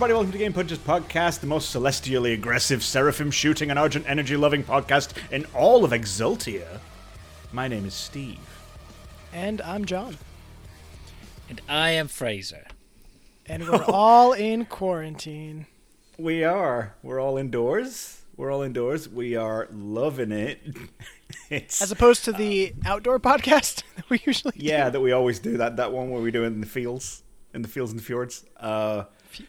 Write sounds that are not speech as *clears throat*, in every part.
Hey everybody, welcome to Game Punches Podcast, the most celestially aggressive, seraphim shooting and argent energy loving podcast in all of Exultia. My name is Steve. And I'm John. And I am Fraser. And we're *laughs* all in quarantine. We are. We're all indoors. We're all indoors. We are loving it. *laughs* it's As opposed to the outdoor podcast *laughs* that we usually yeah, do. that we always do that that one where we do it in the fields, in the fields and the fjords. Uh,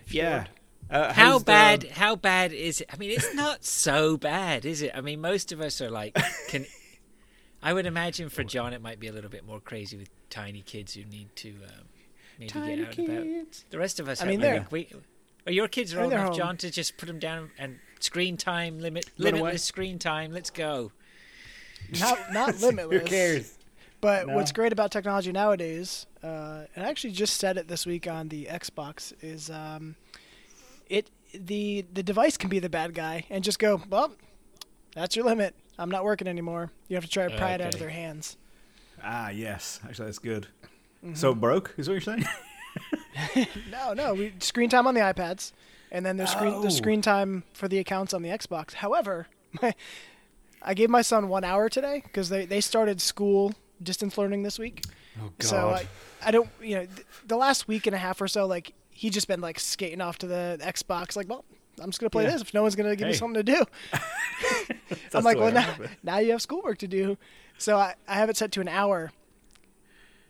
yeah. Uh, How how's the- bad? How bad is it? I mean, it's not so bad, is it? I mean, most of us are like, can. I would imagine for John it might be a little bit more crazy with tiny kids who need to um, need to get out and about. The rest of us, I mean, I they're- think we, are your kids are old enough, home. John, to just put them down and screen time limit, Run away. limitless screen time. Let's go. Not not *laughs* limitless. Who cares? But No. what's great about technology nowadays, uh, and I actually just said it this week on the Xbox, is um, it the the device can be the bad guy and just go, well, that's your limit. I'm not working anymore. You have to try to pry it out of their hands. Ah, yes. Actually, that's good. Mm-hmm. So broke is what you're saying? *laughs* *laughs* No, no, we screen time on the iPads, and then there's screen Oh. the screen time for the accounts on the Xbox. However, my, *laughs* I gave my son one hour today because they they started school distance learning this week. Oh So I, I don't, you know, th- the last week and a half or so, like he just been like skating off to the Xbox, like, well, I'm just gonna play Yeah. this if no one's gonna give me something to do. *laughs* *laughs* I'm like, well, now, now you have schoolwork to do. So I, I have it set to an hour.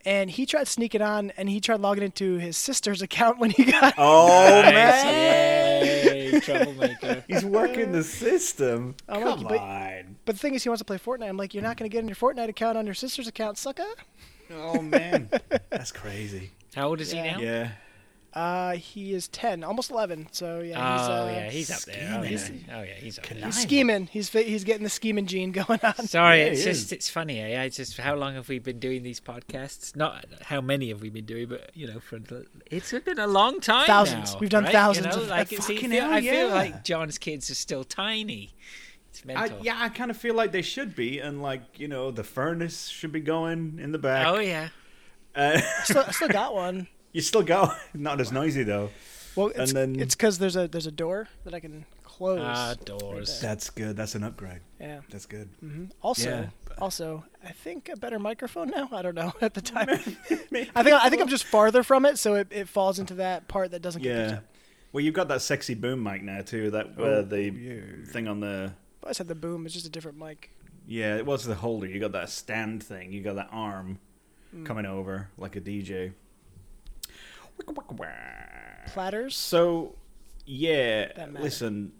And he tried sneaking on, and he tried logging into his sister's *laughs* account when he got. Oh Nice. man, Yay, troublemaker. he's working the system. I'm like, Come but- on. But the thing is, he wants to play Fortnite. I'm like, you're not going to get in your Fortnite account on your sister's account, sucker. Oh man, *laughs* that's crazy. How old is he Yeah. now? Yeah. Uh, he is 10, almost 11. So yeah, he's, oh uh, yeah, he's up there. Oh yeah, scheming. oh yeah, he's up there. He's scheming. He's fi- he's getting the scheming gene *laughs* going on. Sorry, Yeah, it's he just is. it's funny. Eh? It's just how long have we been doing these podcasts? Not how many have we been doing, but you know, for it's been a long time. Thousands. now, We've done right? thousands You know, of- like *laughs* it's, Fucking I feel, hell, I feel yeah. like John's kids are still tiny. It's I, yeah, I kind of feel like they should be, and like you know, the furnace should be going in the back. Oh yeah. Uh, *laughs* still, I still got one. you still go, *laughs* not as noisy though. Well, it's then- it's because there's a there's a door that I can close. Ah, doors. That's good. That's an upgrade. yeah. That's good. Also, Yeah. also, I think a better microphone now. I don't know *laughs* at the time. I think I think I'm just farther from it, so it, it falls into that part that doesn't get picked Yeah. up. Well, you've got that sexy boom mic now too. That uh, Oh, the yeah. thing on the I said the boom. It's just a different mic. yeah, it was the holder. You got that stand thing. You got that arm Mm. coming over like a DJ. Platters. So, yeah, listen,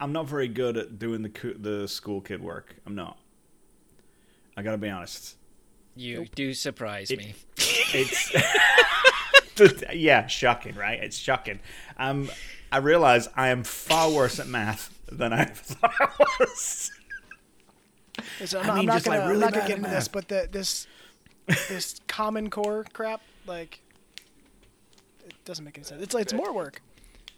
I'm not very good at doing the coo- the school kid work. I'm not. I gotta be honest. You do surprise It- me. It's *laughs* *laughs* yeah, shocking, right? It's shocking. Um, I realize I am far worse at math than I thought *laughs* I was. So I'm, I not- I'm not gonna, like, I'm really not gonna get into this, but the, this this common core crap, like, it doesn't make any sense. It's like it's more work,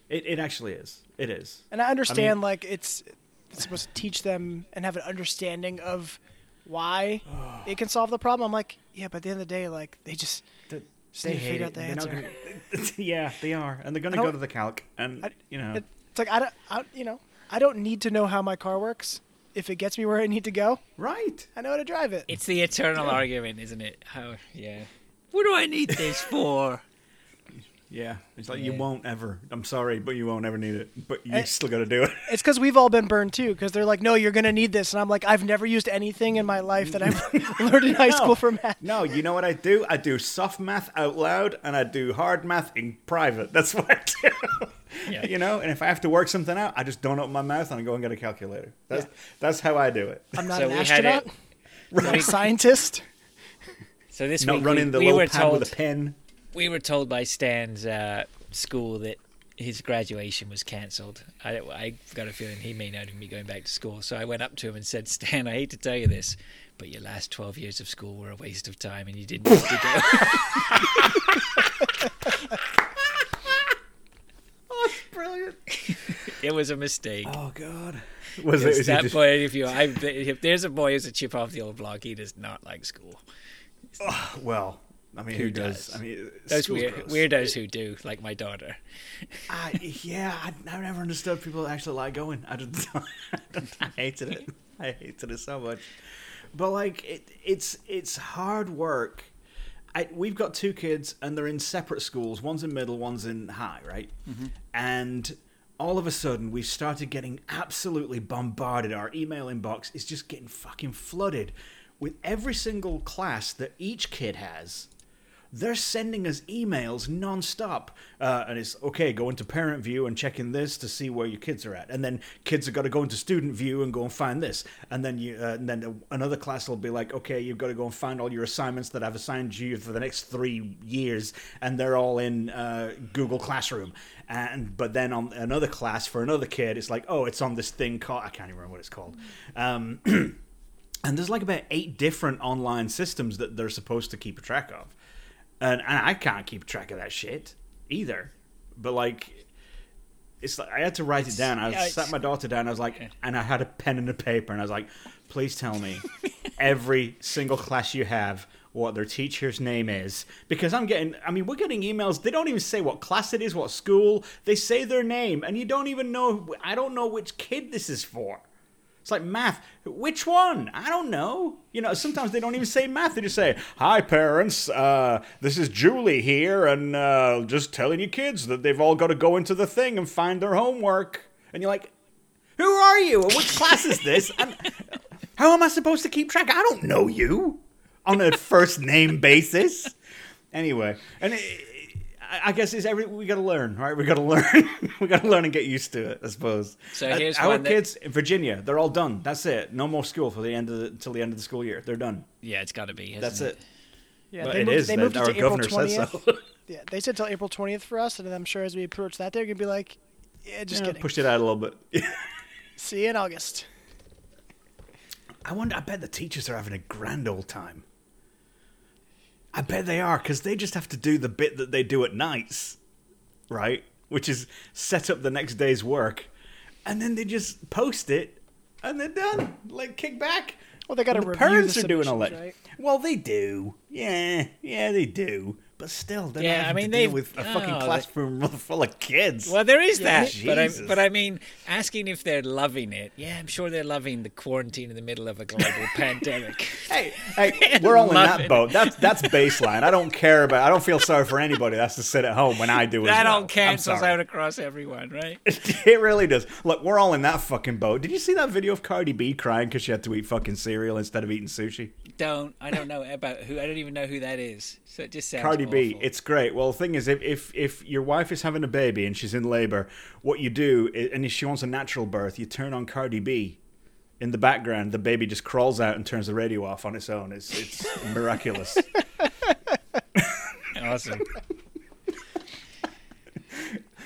It, it actually is. It is. and I understand like it's it's supposed to teach them and have an understanding of why it can solve the problem. I'm like, yeah, but at the end of the day, like they just Th- Just need to figure out the They're not answer. gonna- *laughs* yeah, they are, and they're going to go to the calc, and I- you know, it's like I don't, I, you know, I don't need to know how my car works. If it gets me where I need to go, right? I know how to drive it. It's the eternal argument, isn't it? How yeah. What do I need this *laughs* for? Yeah, it's like you won't ever. I'm sorry, but you won't ever need it. But you Eh. still got to do it. *laughs* It's because we've all been burned too. Because they're like, no, you're gonna need this, and I'm like, I've never used anything in my life that I've learned in high school for math. No, you know what I do? I do soft math out loud, and I do hard math in private. That's what I do. *laughs* Yeah. You know, and if I have to work something out, I just don't open my mouth and I go and get a calculator. That's that's how I do it. I'm not So an we astronaut. it- I'm *laughs* not a scientist. So this Not week running we, the we low were pad told with a pen. we were told by Stan's uh, school that his graduation was cancelled. I, I got a feeling he may not even be going back to school. So I went up to him and said, Stan, I hate to tell you this, but your last 12 years of school were a waste of time and you didn't need to go. *laughs* *laughs* Brilliant. *laughs* it was a mistake. Oh God. Was it? Is that just- boy, if you, I, if there's a boy who's a chip off the old block, he does not like school. well, I mean, Who who, does? does? I mean, Those weird, weirdos who do, like my daughter. I, yeah, I, I've never understood people actually like going. I just, *laughs* I hated it. I hated it so much. But like, it, it's it's hard work. I, we've got two kids, and they're in separate schools. One's in middle, one's in high, right? Mm-hmm. And all of a sudden, we started getting absolutely bombarded. Our email inbox is just getting fucking flooded with every single class that each kid has they're sending us emails nonstop. Uh, and it's okay, go into parent view and check in this to see where your kids are at. And then kids have got to go into student view and go and find this. And then you, uh, and then another class will be like, okay, you've got to go and find all your assignments that I've assigned you for the next three years, and they're all in uh, Google Classroom. And but then on another class for another kid, it's like, oh, it's on this thing called I can't even remember what it's called. Um, *clears throat* and there's like about eight different online systems that they're supposed to keep a track of and, and I can't keep track of that shit either. But like, it's like I had to write it down. I yeah, sat my daughter down. I was like, and I had a pen and a paper, and I was like, please tell me *laughs* every single class you have what their teacher's name is because I'm getting. I mean, we're getting emails. They don't even say what class it is, what school. They say their name, and you don't even know. I don't know which kid this is for. It's like math. Which one? I don't know. You know, sometimes they don't even say math. They just say, "Hi, parents. Uh, this is Julie here, and uh, just telling you kids that they've all got to go into the thing and find their homework." And you're like, "Who are you? And which class is this? And how am I supposed to keep track? I don't know you on a first name basis." Anyway, and it, I- I guess it's every we got to learn, right? We got to *laughs* learn. we got to learn and get used to it, I suppose. So Uh, here's our one that- kids in Virginia. They're all done. That's it. No more school for the end of the till the end of the school year. They're done. Yeah, it's got to be. Isn't That's it. Yeah, But they it moved, is. They moved it our to April governor says 20th. so. Yeah, they said till April 20th for us, and I'm sure as we approach that, they're gonna be like, "Yeah, just Yeah, kidding. pushed it out a little bit. *laughs* See you in August." I wonder. I bet the teachers are having a grand old time. I bet they are because they just have to do the bit that they do at nights, right? Which is set up the next day's work, and then they just post it, and they're done. Like kick back. Well, they gotta And the parents the are doing all that. right? Well, they do. Yeah, yeah, they do. But still, they're Yeah, I mean, to deal they've- with a fucking oh, they- classroom *laughs* full of kids. Well, there is Yeah, that, but I, but I mean, asking if they're loving it. Yeah, I'm sure they're loving the quarantine in the middle of a global *laughs* pandemic. Hey, hey, *laughs* we're all in that boat. That's that's baseline. I don't care about. I don't feel sorry for anybody that has to sit at home when I do. That well. all I'm cancels out across everyone, right? It really does. Look, we're all in that fucking boat. Did you see that video of Cardi B crying because she had to eat fucking cereal instead of eating sushi? Don't I don't know about who. I don't even know who that is. So it just sounds Cardi B, it's great. Well, the thing is, if, if if your wife is having a baby and she's in labor, what you do, i- and if she wants a natural birth, you turn on Cardi B. In the background, the baby just crawls out and turns the radio off on its own. It's it's *laughs* miraculous. *laughs* awesome.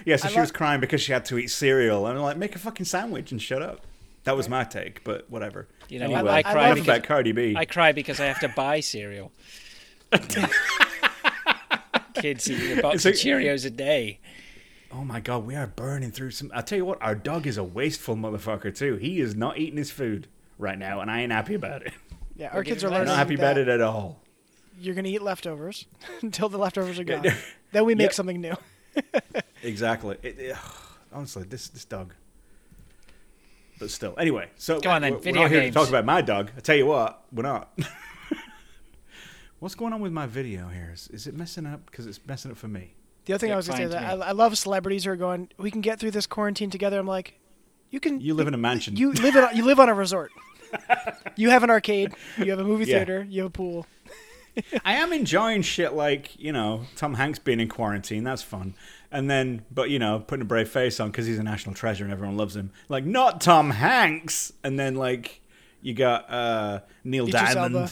Yeah, so I she lo- was crying because she had to eat cereal. And I'm like, make a fucking sandwich and shut up. That was my take, but whatever. You know, anyway, I, I I cry love enough because about Cardi B. I cry because I have to buy cereal. *laughs* Kids eat a box So- of Cheerios a day. oh my god, we are burning through some. I'll tell you what, our dog is a wasteful motherfucker too. He is not eating his food right now, and I ain't happy about it. Yeah, our We're kids getting are. I'm learning not happy that about it at all. you're gonna eat leftovers *laughs* until the leftovers are gone. then we make Yep. something new. *laughs* Exactly. It, it- honestly, this this dog. But still, anyway. So Go on then, we're, video we're not here games. to talk about my dog. I tell you what, we're not. *laughs* What's going on with my video here? Is, is it messing up? Because it's messing up for me. The other thing Yeah, I was gonna say is that I, I love celebrities who are going. We can get through this quarantine together. I'm like, you can. You live in a mansion. You live in. You live on a resort. *laughs* you have an arcade. You have a movie Yeah. theater. You have a pool. I am enjoying shit like you know Tom Hanks being in quarantine. That's fun. And then, but you know, putting a brave face on because he's a national treasure and everyone loves him. Like not Tom Hanks. And then like you got uh, Neil Idris Diamond, Elba.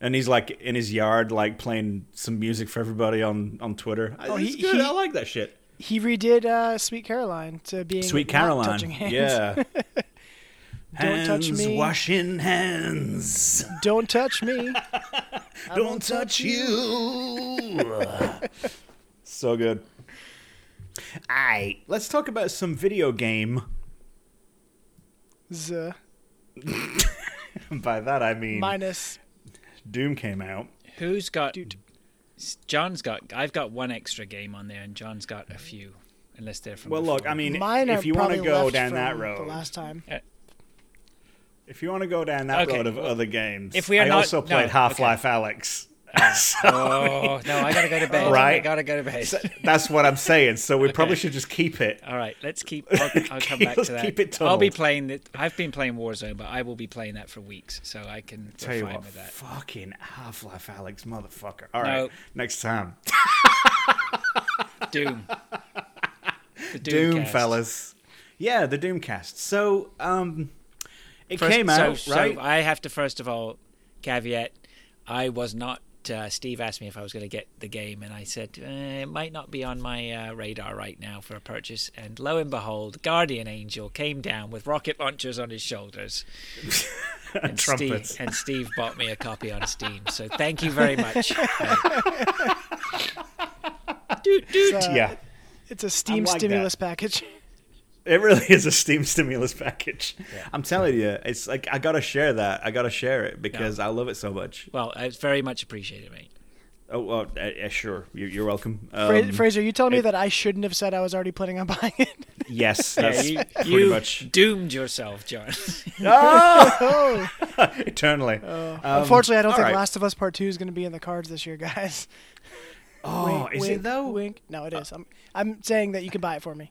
and he's like in his yard, like playing some music for everybody on on Twitter. Oh, it's he- good. he- I like that shit. He redid uh, Sweet Caroline to being Sweet Caroline. touching hands. Yeah. *laughs* Don't touch me. washing hands. Don't touch me. *laughs* Don't touch you. *laughs* so good. Alright, let's talk about some video game. Z *laughs* By that I mean minus. Doom came out. Who's got Dude. John's got. I've got one extra game on there, and John's got a few, unless they're from. Well, look, before. I mean, Mine if you want to go down that road, The last time. Uh, if you want to go down that Okay, road of well, other games, if we are I not- also played okay. Half Life Alyx. *laughs* *laughs* So- Oh no, I gotta go to bed. I Right. gotta go to bed. so that's what I'm saying. So we *laughs* probably should just keep it. All right, let's keep. I'll, I'll come back to that. keep it I'll be playing that. I've been playing Warzone, but I will be playing that for weeks, so I can. Tell we're you what, with that. fucking Half Life Alyx, motherfucker. All right, No. next time. Doom. The Doom, Doomcast. fellas. Yeah, the Doomcast. So, um, it First- came out so, right. I have to first of all caveat. I was not. Uh, Steve asked me if I was going to get the game, and I said uh, it might not be on my uh, radar right now for a purchase. And lo and behold, Guardian Angel came down with rocket launchers on his shoulders, *laughs* and trumpets. Steve, and Steve bought me a copy on Steam. So thank you very much. Right. Dude, dude. It's, uh, yeah, It's a Steam like stimulus package. It really is a Steam stimulus package. I'm telling you, it's like I gotta share that. I gotta share it because I love it so much. Well, it's very much appreciated, mate. Oh, well, uh, uh, sure, you, you're welcome. Um, Fraser, you telling me it- that I shouldn't have said I was already planning on *laughs* buying it? yes, Yeah, you, pretty you much doomed yourself, John. *laughs* oh! *laughs* eternally. oh. Um, unfortunately, I don't think right. Last of Us Part Two is going to be in the cards this year, guys. Oh, wink, is wink, it though? Wink. No, it is. I'm I'm saying that you can buy it for me.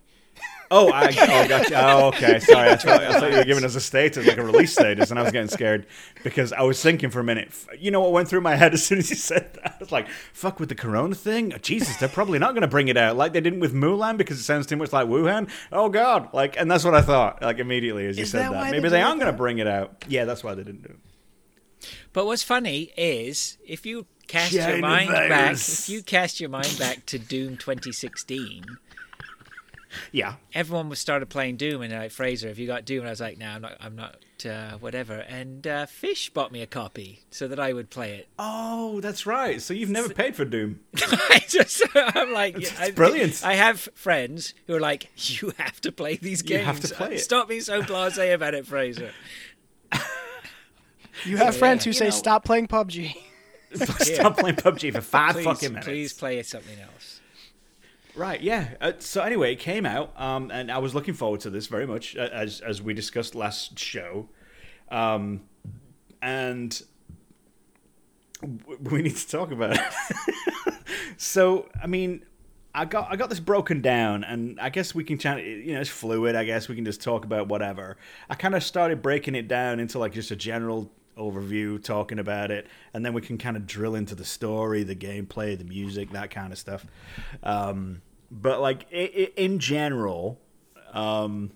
Oh, I *laughs* oh, gotcha. oh, okay. Sorry, I thought, I thought you were giving us a status, like a release status, and I was getting scared because I was thinking for a minute. You know what went through my head as soon as you said that? I was like, "Fuck with the Corona thing." Oh, Jesus, they're probably not going to bring it out like they didn't with Mulan because it sounds too much like Wuhan. Oh God, like, and that's what I thought, like immediately as you Is said that that. Maybe they they aren't going to bring it out. Yeah, that's why they didn't do it. But what's funny is if you cast your China mind back, if you cast your mind back to Doom 2016, Yeah, everyone was started playing Doom, and like Fraser, have you got Doom? And I was like, no, I'm not. I'm not. Uh, whatever. And uh, Fish bought me a copy so that I would play it. Oh, that's right. So you've never paid for Doom. *laughs* I just, I'm like, It's I, brilliant. I have friends who are like, you have to play these games. You have to play it." Stop being so blasé about it, Fraser. *laughs* You have Yeah, friends who say know- stop playing PUBG. *laughs* Stop playing PUBG for five Please, fucking minutes. please play something else. Right, yeah. Uh, so anyway, it came out, um, and I was looking forward to this very much, as as we discussed last show, um, and w- we need to talk about it. *laughs* so, I mean, I got I got this broken down, and I guess we can chat. You know, it's fluid. I guess we can just talk about whatever. I kind of started breaking it down into like just a general overview, talking about it, and then we can kind of drill into the story, the gameplay, the music, that kind of stuff. Um, but like in general, um,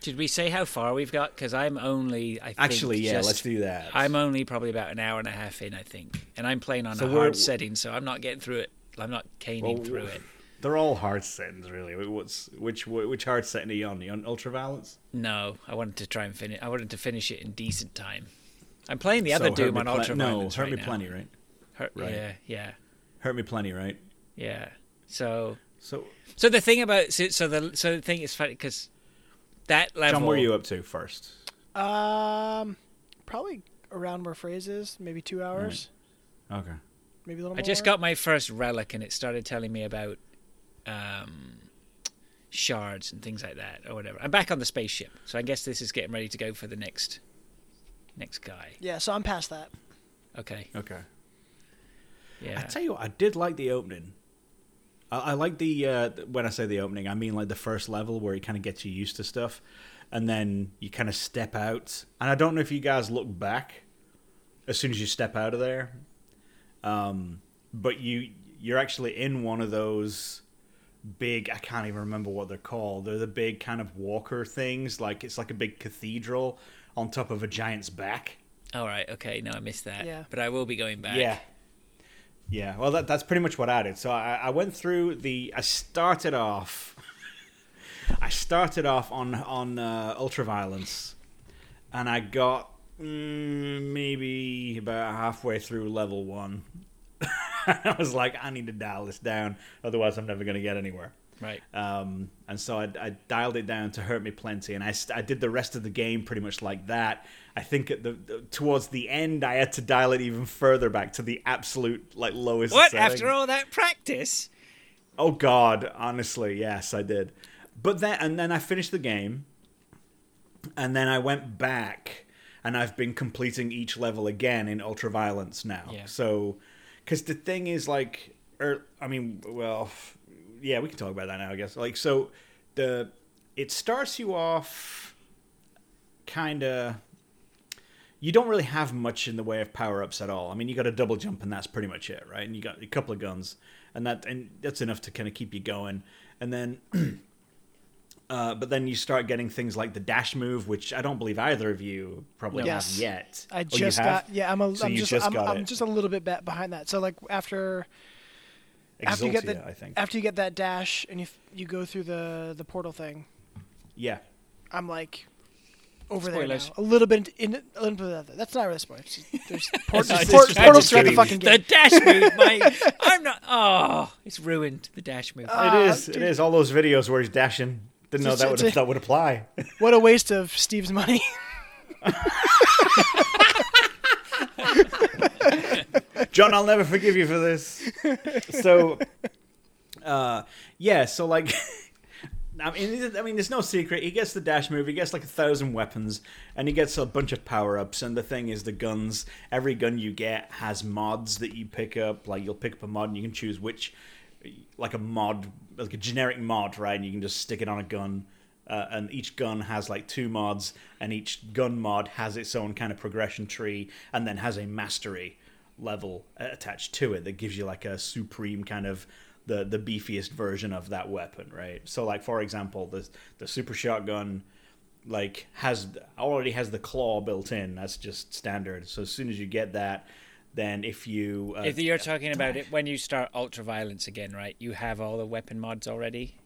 Did we say how far we've got? Because I'm only, I think, actually, yeah, just- let's do that. I'm only probably about an hour and a half in, I think, and I'm playing on So a hard setting, so I'm not getting through it. I'm not caning Well, through it. They're all hard settings, really. What's which which hard setting are you on? Are you on ultraviolence? No, I wanted to try and finish. I wanted to finish it in decent time. I'm playing the other So Doom Me on Plen- ultra No, violence hurt right me now. plenty, right? Hurt, Right. Yeah, yeah, Hurt me plenty, right? yeah. So, So, so the thing about so, so the so the thing is funny because that level. John, where are you up to first? Um, probably around where Fraser is, maybe two hours, Okay. maybe a little I more. just got my first relic, and it started telling me about um, shards and things like that, or whatever. I'm back on the spaceship, so I guess this is getting ready to go for the next next guy. Yeah, so I'm past that. Okay, Okay. yeah. I tell you what, I did like the opening. I, I like the uh, when I say the opening, I mean like the first level where it kind of gets you used to stuff, and then you kind of step out. And I don't know if you guys look back as soon as you step out of there, um, but you you're actually in one of those big. I can't even remember what they're called. They're the big kind of walker things. Like it's like a big cathedral on top of a giant's back. All right. Okay. No, I missed that. Yeah. But I will be going back. Yeah. Yeah. Well, that, that's pretty much what I did. So I, I went through the. I started off. I started off on on uh, ultraviolence, and I got mm, maybe about halfway through level one. *laughs* I was like, I need to dial this down, otherwise I'm never going to get anywhere. Right. Um, and so I, I dialed it down to hurt me plenty, and I, I did the rest of the game pretty much like that. I think at the, the towards the end I had to dial it even further back to the absolute like lowest. What? setting. After all that practice? Oh God, honestly, yes, I did. But then and then I finished the game, and then I went back, and I've been completing each level again in Ultraviolence now. Yeah. So, because the thing is, like, er, I mean, well, yeah, we can talk about that now, I guess. Like, so the it starts you off kind of. You don't really have much in the way of power ups at all. I mean, you got a double jump, and that's pretty much it, right? And you got a couple of guns, and that and that's enough to kind of keep you going. And then, *clears throat* uh, but then you start getting things like the dash move, which I don't believe either of you probably Yes. have yet. I Oh, just got yeah. I'm a, So am just, just I'm, I'm just a little bit behind that. So like after after you get the I think. after you get that dash and you you go through the the portal thing, yeah. I'm like over Spoilers. there now. A little bit in a little bit of that. That's not really spoilers. There's port- I there's just port- tried to portals throughout the give fucking The dash move, *laughs* mate. I'm not. Oh, it's ruined the dash move. Ah, it is. Dude. is. All those videos where he's dashing. Didn't know It's- that would a- that would apply. *laughs* What a waste of Steve's money. *laughs* John, I'll never forgive you for this. So, uh, yeah. So like, *laughs* I mean, I mean, there's no secret. He gets the dash move. He gets like a thousand weapons, and he gets a bunch of power ups. And the thing is, the guns. Every gun you get has mods that you pick up. Like you'll pick up a mod, and you can choose which, like a mod, like a generic mod, right? And you can just stick it on a gun. Uh, and each gun has like two mods, and each gun mod has its own kind of progression tree, and then has a mastery level attached to it that gives you like a supreme kind of the the beefiest version of that weapon, right? So like for example, the the super shotgun like has already has the claw built in. That's just standard. So as soon as you get that, then if you uh, if you're talking about it when you start ultra violence again, right? You have all the weapon mods already.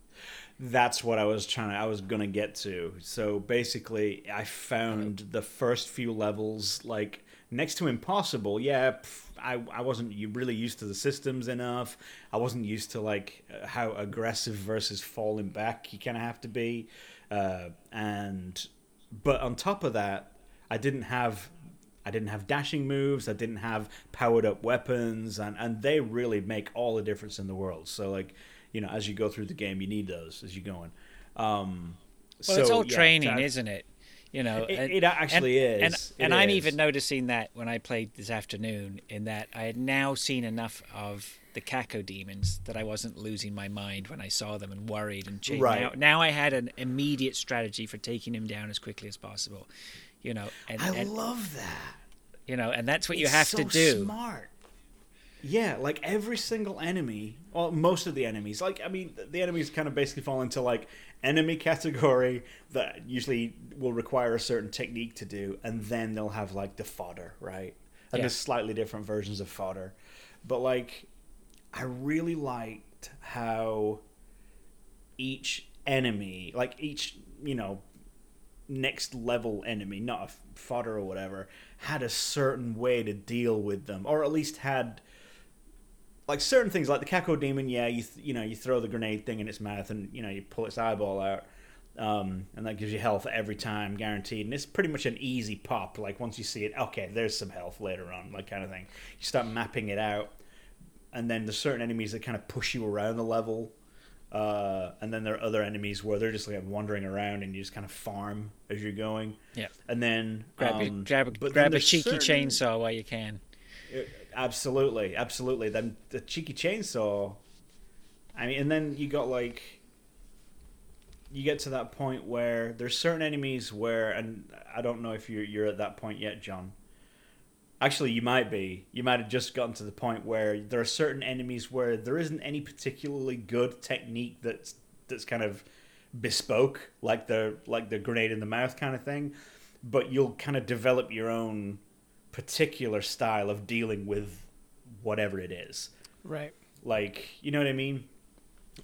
That's what I was trying to. I was gonna get to. So basically, I found the first few levels like next to impossible. Yeah, pff, I I wasn't really used to the systems enough. I wasn't used to like how aggressive versus falling back you kind of have to be, uh, and but on top of that, I didn't have. I didn't have dashing moves. I didn't have powered up weapons, and, and they really make all the difference in the world. So like, you know, as you go through the game, you need those as you're going. Um, Well, so, it's all yeah, training, isn't it? You know, It- and- it actually and, is. And, and I'm even noticing that when I played this afternoon, in that I had now seen enough of the Cacodemons that I wasn't losing my mind when I saw them and worried and changed. Right. Now, now I had an immediate strategy for taking him down as quickly as possible. You know, and, I and love that. you know, and that's what you have so to do. Smart. Yeah, like every single enemy, well, most of the enemies, like I mean, the enemies kind of basically fall into like enemy category that usually will require a certain technique to do, and then they'll have like the fodder, right? And Yeah. there's slightly different versions of fodder, but like, I really liked how each enemy, like each you know next level enemy, not a fodder or whatever, had a certain way to deal with them, or at least had like certain things, like the Cacodemon. Yeah, you th- you know you throw the grenade thing in its mouth, and you know you pull its eyeball out, um, and that gives you health every time, guaranteed. And it's pretty much an easy pop. Like once you see it, okay, there's some health later on, like kind of thing. You start mapping it out, and then there's certain enemies that kind of push you around the level. Uh, and then there are other enemies where they're just like wandering around and you just kind of farm as you're going. Yeah. And then Grab, a um, grab, a- but then grab a cheeky certain- chainsaw while you can. Absolutely, absolutely. Then the cheeky chainsaw. I mean, and then you got like. You get to that point where there's certain enemies where, and I don't know if you're you're at that point yet, John. Actually, you might be. You might have just gotten to the point where there are certain enemies where there isn't any particularly good technique that's that's kind of bespoke, like the like the grenade in the mouth kind of thing. But you'll kind of develop your own particular style of dealing with whatever it is. Right. Like, you know what I mean?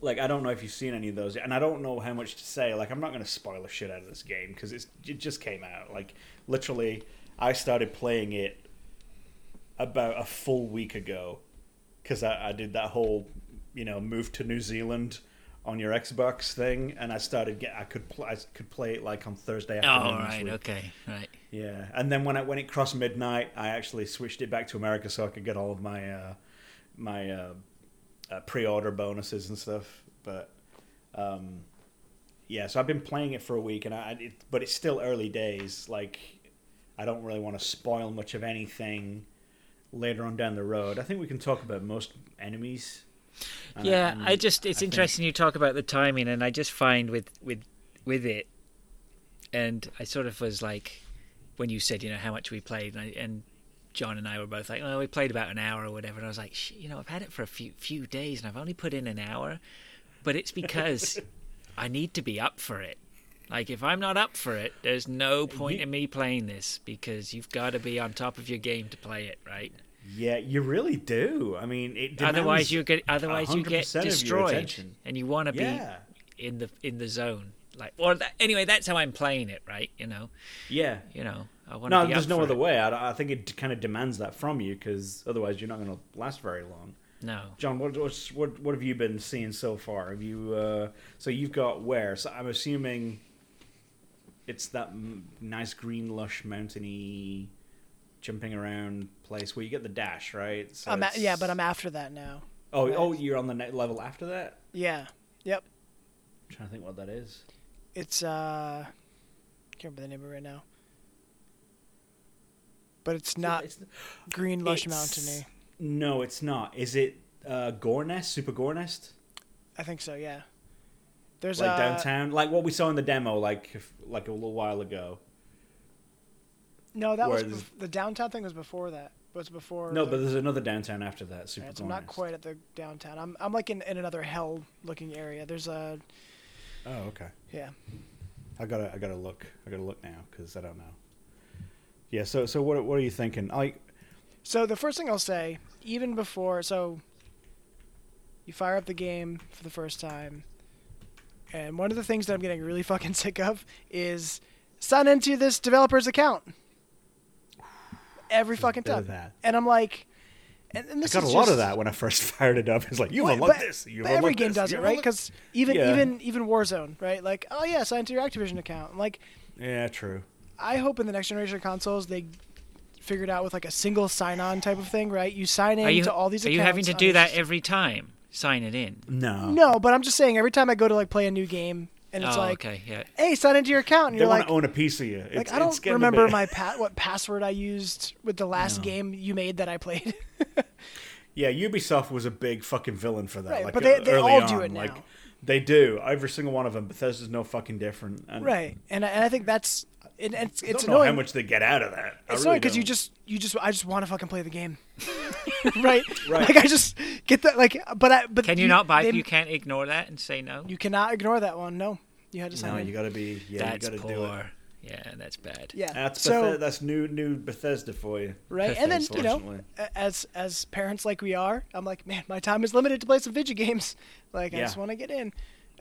Like, I don't know if you've seen any of those, and I don't know how much to say. Like, I'm not going to spoil the shit out of this game because it just came out. Like, literally, I started playing it about a full week ago because I, I did that whole, you know, move to New Zealand on your Xbox thing, and I started get I could pl- I could play it like on Thursday afternoon. Oh, afternoon. right, okay, right. Yeah, and then when I, when it crossed midnight, I actually switched it back to America so I could get all of my uh, my uh, uh, pre-order bonuses and stuff. But um, yeah, so I've been playing it for a week, and I it, but it's still early days. Like I don't really want to spoil much of anything later on down the road. I think we can talk about most enemies. And Yeah, and I just it's I think- interesting you talk about the timing, and I just find with with with it, and I sort of was like, when you said you know how much we played, and, I, and John and I were both like, well, we played about an hour or whatever, and I was like, you know, I've had it for a few few days, and I've only put in an hour, but it's because *laughs* I need to be up for it. Like if I'm not up for it, there's no point You- in me playing this because you've got to be on top of your game to play it, right? Yeah, you really do. I mean, it Otherwise, you get otherwise you get 100% of your destroyed, and you want to be in the in the zone. Like, or that, anyway, that's how I'm playing it, right? You know, Yeah. you know, I want No, be there's no other it. way. I, I think it kind of demands that from you because otherwise you're not going to last very long. No, John, what, what's, what what have you been seeing so far? Have you uh, so you've got where? So I'm assuming it's that m- nice green, lush, mountainy, jumping around place where you get the dash, right? So I'm a- yeah, but I'm after that now. oh right. oh you're on the next level after that. Yeah. Yep. I'm trying to think what that is. It's uh can't remember the name of it right now. But it's not It's- green lush it's- mountainy. No, it's not. Is it uh, Gore Nest? Super Gore Nest? I think so, yeah. There's like uh, downtown, like what we saw in the demo, like like a little while ago. No, that was bef- the downtown thing was before that. Was before No, the- but there's another downtown after that. Super so I'm not quite at the downtown. I'm I'm like in, in another hell looking area. There's a Oh, okay. yeah. I gotta I gotta look. I gotta look now because I don't know. Yeah. So so what what are you thinking? So the first thing I'll say, even before, so you fire up the game for the first time, and one of the things that I'm getting really *laughs* fucking sick of is sign into this developer's account every fucking time, and I'm like, and, and I this got a is lot of that when I first *laughs* fired it up. It's like you've Well, unlocked but- this. You've but every game this, does it, you've right? Because even Yeah. even even Warzone, right? Like, oh yeah, sign into your Activision account. Like, Yeah, true. I hope in the next generation of consoles they figure it out with like a single sign-on type of thing, right? You sign in you to all these. are you having to do that every time? Sign it in. No. No, but I'm just saying every time I go to like play a new game and it's oh, like, okay, yeah. hey, sign into your account, and They you're want like, to own a piece of you. It's, like I don't getting remember my pa- what password I used with the last No. game you made that I played. *laughs* Yeah, Ubisoft was a big fucking villain for that. Right, like, but they- they early all do on, it Like, now. they do. Every single one of them. Bethesda's no fucking different. And right, and I, and I think that's it, it's I don't know annoying. how much they get out of that. I it's really annoying because you don't. just you just I just want to fucking play the game, *laughs* *laughs* right? Right. Like I just get that like, but I but Can you, not buy? they- You can't ignore that and say no. You cannot ignore that one. No, you had to sign No, in. you got to be. Yeah, that's you got to do it. poor. Yeah, that's bad. yeah. That's so Bethe- that's new new Bethesda for you. right, and then you know, Unfortunately. a- as as parents like we are, I'm like, man, my time is limited to play some video games. Like I Yeah. just want to get in.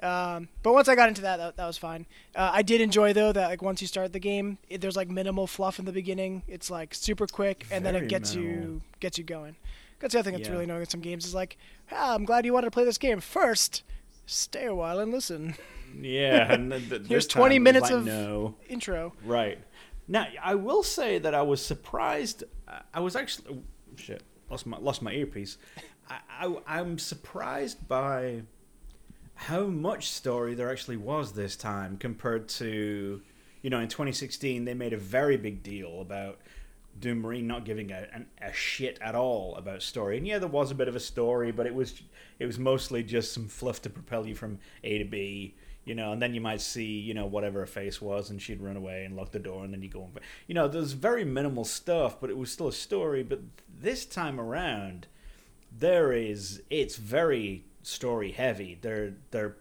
Um, but once I got into that, that, that was fine. Uh, I did enjoy though that like once you start the game, it, there's like minimal fluff in the beginning. It's like super quick, and then it gets minimal. you gets you going. That's the other thing that's Yeah. really annoying with some games is like, ah, I'm glad you wanted to play this game first. Stay a while and listen. Yeah, and *laughs* th- th- Here's this 20 it minutes like, of- no. Intro. Right. Now, I will say that I was surprised. I- I was actually oh, shit lost my lost my earpiece. I, I I'm surprised by how much story there actually was this time compared to you know in 2016 they made a very big deal about Doom Marine not giving a, an, a shit at all about story. And yeah, there was a bit of a story, but it was it was mostly just some fluff to propel you from A to B, you know. And then you might see, you know, whatever her face was, and she'd run away and lock the door, and then you go on. You know, there's very minimal stuff, but it was still a story. But this time around, there is it's very story heavy. They're they're,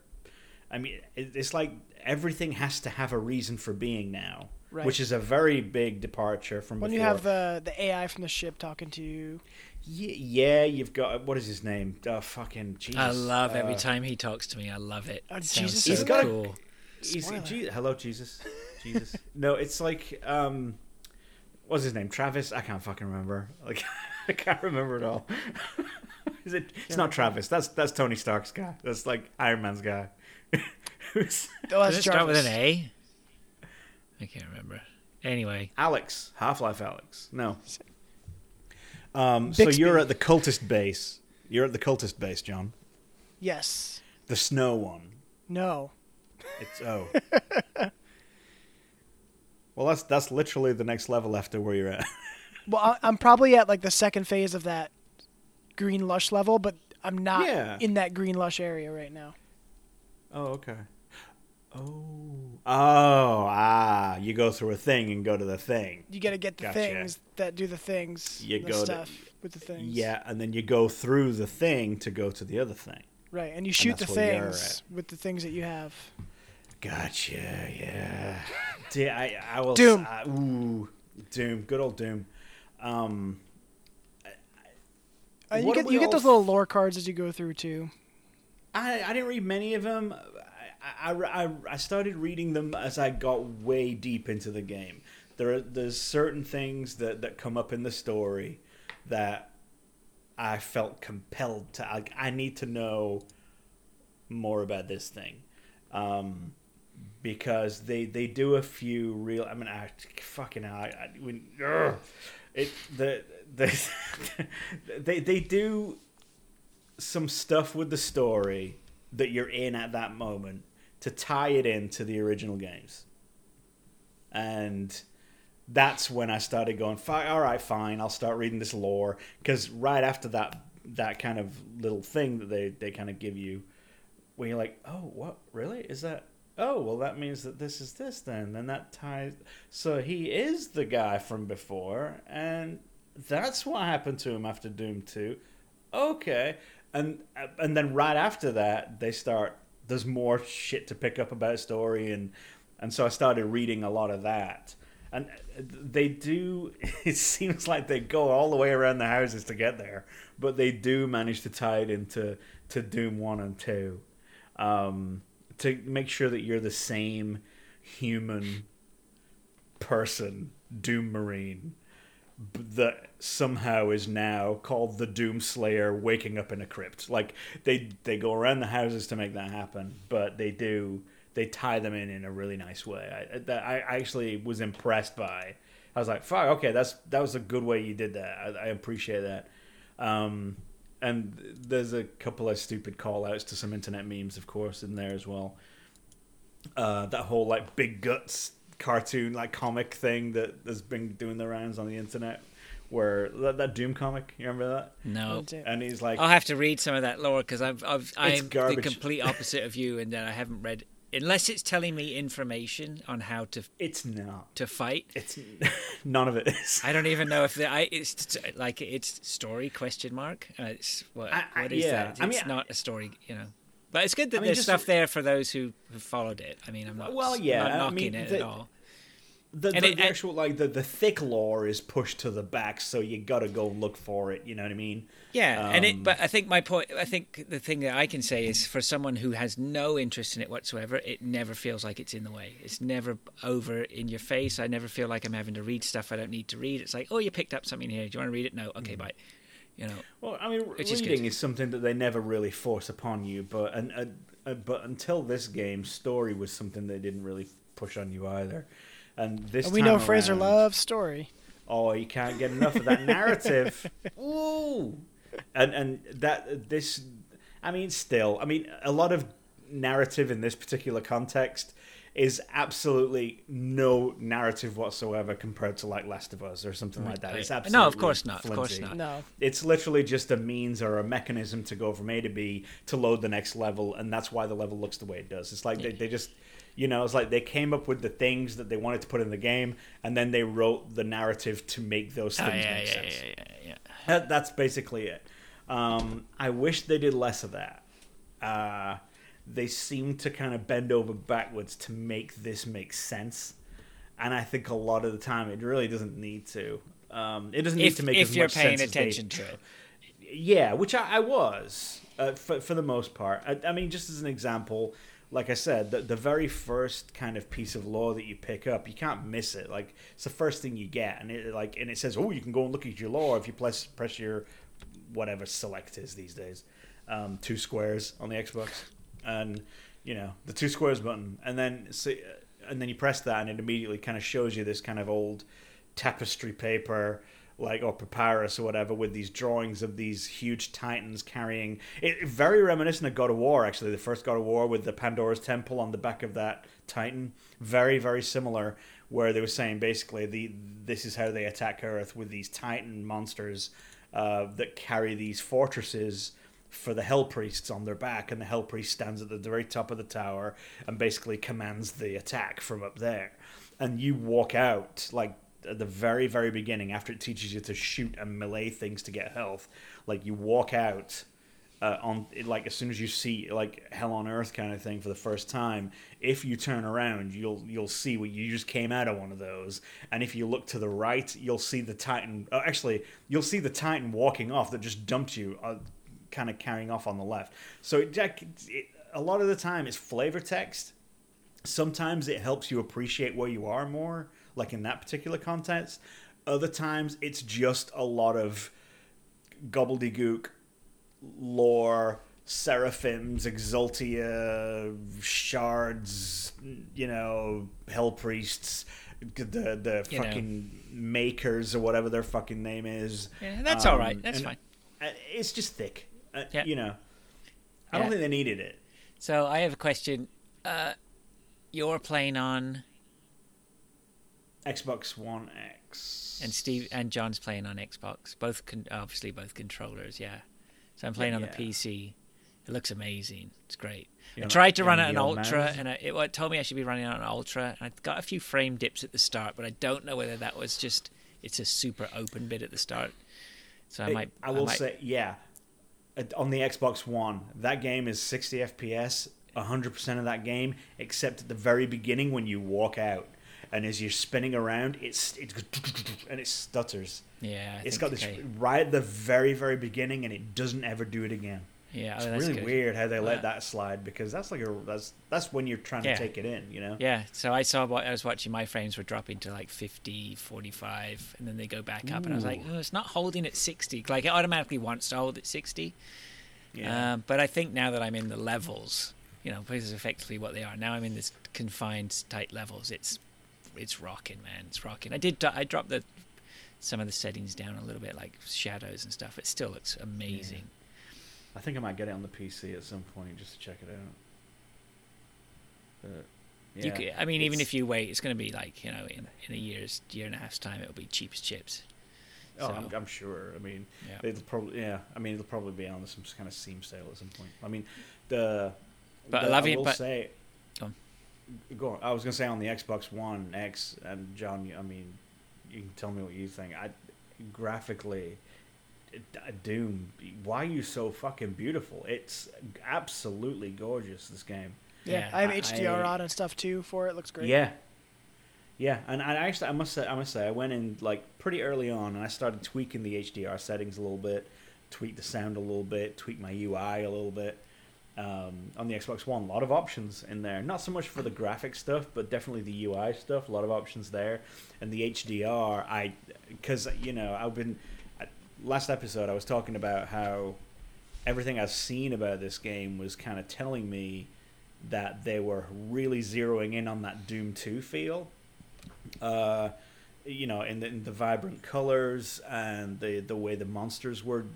I mean, it's like everything has to have a reason for being now. Right. Which is a very big departure from When before. you have the the AI from the ship talking to you, Ye- yeah, you've got what is his name? Oh, fucking Jesus! I love every Uh, time he talks to me. I love it. Oh, It Jesus so is got a- cool. he's- Spoiler. Je- hello, Jesus. Jesus. *laughs* no, it's like um, what's his name? Jarvis. I can't fucking remember. Like *laughs* I can't remember at all. *laughs* Is it? It's not Jarvis. That's that's Tony Stark's guy. That's like Iron Man's guy. *laughs* Who's Oh, Does it start with an A? I can't remember. Anyway, Alex? Half Life Alyx. No. Um. So you're at the cultist base. You're at the cultist base, John. Yes. The snow one. No. It's *laughs* oh. well, that's that's literally the next level after where you're at. *laughs* Well, I'm probably at like the second phase of that green lush level, but I'm not Yeah. in that green lush area right now. Oh, okay. Oh. Oh, ah, you go through a thing and go to the thing. You got to get the Gotcha. things that do the things. You the go to- with the things. Yeah, and then you go through the thing to go to the other thing. Right, and you shoot the where you're things with the things that you have. Gotcha, yeah. D- I, I will. Doom. uh, ooh, Doom. Good old Doom. Um, Uh, you get you get those little lore cards as you go through too. I, I didn't read many of them. I, I, I, I started reading them as I got way deep into the game. There are there's certain things that, that come up in the story that I felt compelled to. I, I need to know more about this thing, um, because they they do a few real. I mean, I fucking hell, I, I when, ugh, it the the *laughs* they they do some stuff with the story that you're in at that moment to tie it into the original games. And that's when I started going, "Fi- all right, fine, I'll start reading this lore. Because right after that, that kind of little thing that they, they kind of give you, when you're like, oh, what, really? Is that, oh, well, that means that this is this then. Then that ties, so he is the guy from before, and that's what happened to him after Doom 2 okay and and then right after that they start there's more shit to pick up about story and and so i started reading a lot of that and they do *laughs* it seems like they go all the way around the houses to get there but they do manage to tie it into to doom 1 and 2 um, to make sure that you're the same human person doom marine that somehow is now called the Doom Slayer waking up in a crypt. Like they they go around the houses to make that happen, but they do they tie them in in a really nice way. I that I actually was impressed by. I was like, "Fuck, okay, that's that was a good way you did that. I, I appreciate that." Um, and there's a couple of stupid call outs to some internet memes, of course, in there as well. Uh, that whole like big guts cartoon like comic thing that has been doing the rounds on the internet where that, that doom comic you remember that no. and he's like I'll have to read some of that lore because I've, I've I'm the complete opposite of you, and that I haven't read unless it's telling me information on how to it's not to fight. it's *laughs* none of it is I don't even know if the I it's like it's story question mark. Uh, it's what I- I- what is yeah, that? It's I mean, not a story, you know. But it's good that I mean, there's stuff there for those who have followed it. I mean, I'm not Well, yeah, not I knocking mean, it the- at all. The, And the, it- the actual like the, the thick lore is pushed to the back so you gotta go look for it you know what i mean Yeah, and Um, it. But I think my point. I think the thing that I can say is, for someone who has no interest in it whatsoever, it never feels like it's in the way. It's never over in your face. I never feel like I'm having to read stuff I don't need to read. It's like, oh, you picked up something here. Do you want to read it? No. Okay, bye. You know. Well, I mean, is reading good. is, something that they never really force upon you, but and uh, uh, but until this game, story was something they didn't really push on you either. And this And we know Fraser around- loves story. Oh, you can't get enough of that narrative. *laughs* Ooh, and and that this, I mean, still, I mean, a lot of narrative in this particular context is absolutely no narrative whatsoever compared to like Last of Us or something like that. It's absolutely No, of course not, of course not. No. It's literally just a means or a mechanism to go from A to B to load the next level, and that's why the level looks the way it does. It's like they, they just, you know, it's like they came up with the things that they wanted to put in the game, and then they wrote the narrative to make those Oh, things yeah, make yeah, sense. yeah, yeah, yeah. That, that's basically it. Um, I wish they did less of that. Uh, they seem to kind of bend over backwards to make this make sense, and I think a lot of the time it really doesn't need to. Um, it doesn't need If, to make if as you're much paying sense as they- attention to it. yeah, which I, I was uh, for for the most part. I, I mean, just as an example, like I said, the the very first kind of piece of lore that you pick up, you can't miss it. Like it's the first thing you get, and it like and it says, oh, you can go and look at your lore if you press press your whatever select is these days. Um, two squares on the Xbox, and you know the two squares button, and then see, and then you press that, and it immediately kind of shows you this kind of old tapestry paper like or papyrus or whatever with these drawings of these huge titans carrying it very reminiscent of God of War actually the first God of War with the Pandora's temple on the back of that titan. Very very similar where they were saying basically the this is how they attack earth with these titan monsters uh, that carry these fortresses for the hell priests on their back and the hell priest stands at the very top of the tower and basically commands the attack from up there. And you walk out like at the very very beginning after it teaches you to shoot and melee things to get health like you walk out uh, on like as soon as you see like hell on earth kind of thing for the first time if you turn around you'll you'll see what you just came out of one of those. And if you look to the right you'll see the titan uh, actually you'll see the titan walking off that just dumped you uh, kind of carrying off on the left. So it, it, a lot of the time it's flavor text. Sometimes it helps you appreciate where you are more like in that particular context. Other times it's just a lot of gobbledygook lore, seraphims, exultia, shards, you know, hell priests, the the You fucking Maykrs or whatever their fucking name is. Yeah, that's all right. Um, That's fine. It's just thick. Uh, Yeah. You know, I don't think they needed it. So I have a question. Uh, you're playing on, Xbox One X and Steve and John's playing on Xbox. Both con- obviously both controllers. Yeah. So I'm playing on Yeah. the PC. It looks amazing. It's great. You're I tried to run it on on the old ultra, mouse? and I, it, it told me I should be running it on ultra. And I got a few frame dips at the start, but I don't know whether that was just it's a super open bit at the start. So I It- might. I will might, say, yeah, on the Xbox One, that game is 60 FPS, 100% of that game, except at the very beginning when you walk out. And as you're spinning around, it's it and it stutters. Yeah. I It's got this okay. right at the very, very beginning, and it doesn't ever do it again. Yeah. It's oh, that's really good. weird how they let that slide because that's like a that's that's when you're trying Yeah. to take it in, you know. Yeah, so I saw what I was watching. My frames were dropping to like 50, 45, and then they go back up, and I was like, oh, it's not holding at 60. Like it automatically wants to hold at 60. Yeah. Um, but I think now that I'm in the levels, you know, because effectively what they are now, I'm in this confined tight levels. It's it's rocking, man. It's rocking. I did I dropped the some of the settings down a little bit, like shadows and stuff. It still looks amazing. I think I might get it on the PC at some point just to check it out. But, yeah, You could, I mean, even if you wait, it's going to be like you know, in in a year's year and a half's time, it'll be cheap as chips. Oh, So- I'm, I'm sure. I mean, Yeah. it'll probably yeah. I mean, it'll probably be on some kind of Steam sale at some point. I mean, the. But I the- love I it, will but- say. Go on. I was gonna say on the Xbox One X and John. I mean, you can tell me what you think. I graphically, Doom. Why are you so fucking beautiful? It's absolutely gorgeous. This game. Yeah, Yeah, I have HDR I- on and stuff too for it. Looks great. Yeah. Yeah, and I actually I must say I must say I went in like pretty early on and I started tweaking the HDR settings a little bit, tweak the sound a little bit, tweak my UI a little bit. Um, on the Xbox One, a lot of options in there. Not so much for the graphic stuff, but definitely the UI stuff. A lot of options there, and the HDR. I because you know I've been last episode I was talking about how everything I've seen about this game was kind of telling me that they were really zeroing in on that Doom 2 feel. Uh, you know, in the, in the vibrant colors and the, the way the monsters were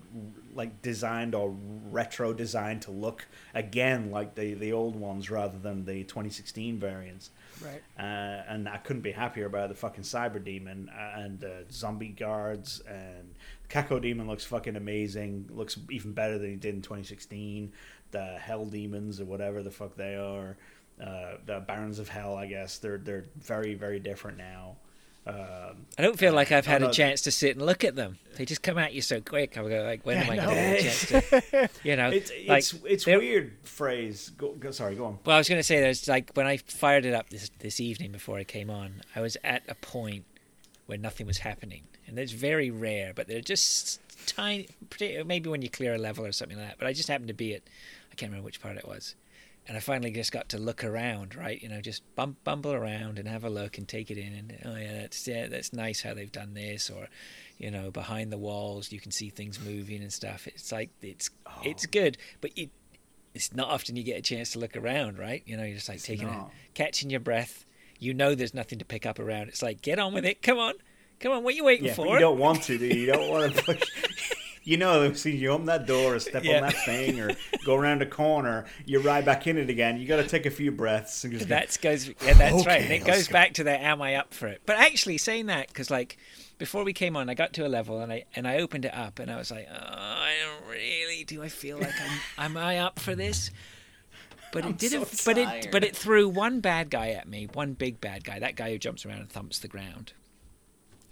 like designed or retro designed to look again like the, the old ones rather than the 2016 variants. Right. Uh, and I couldn't be happier about the fucking Cyber Demon uh, and uh, Zombie Guards and the Cacodemon looks fucking amazing. Looks even better than he did in 2016. The Hell Demons or whatever the fuck they are, uh, the Barons of Hell, I guess they're they're very very different now. Um, I don't feel like I've had a chance to sit and look at them. They just come at you so quick. I'm going like, when am I going to I get a chance to, you know? *laughs* it's like, it's it's weird phrase. Go, go, sorry, go on. Well, I was going to say there's like when I fired it up this this evening before I came on, I was at a point where nothing was happening, and it's very rare, but they're just tiny. Maybe when you clear a level or something like that. But I just happened to be at, I can't remember which part it was, and I finally just got to look around, right? You know, just bump, bumble around and have a look and take it in. And oh yeah, that's yeah, that's nice how they've done this. Or, you know, behind the walls you can see things moving and stuff. It's like it's oh. it's good, but it it's not often you get a chance to look around, right? You know, you're just like it's taking not. a catching your breath. You know, there's nothing to pick up around. It's like get on with it. Come on, come on. What are you waiting yeah, for? you don't want to, do you? You don't want to *laughs* push you know, *laughs* you open that door or step yeah. on that thing or go around a corner, you ride back in it again. You got to take a few breaths. And just that's go, goes. Yeah, that's okay, right. And it goes go. back to that. "Am I up for it?" But actually, saying that because like before we came on, I got to a level and I and I opened it up and I was like, oh, I don't really. Do I feel like I'm? *laughs* am I up for this? But I'm it didn't. So but it but it threw one bad guy at me, one big bad guy. That guy who jumps around and thumps the ground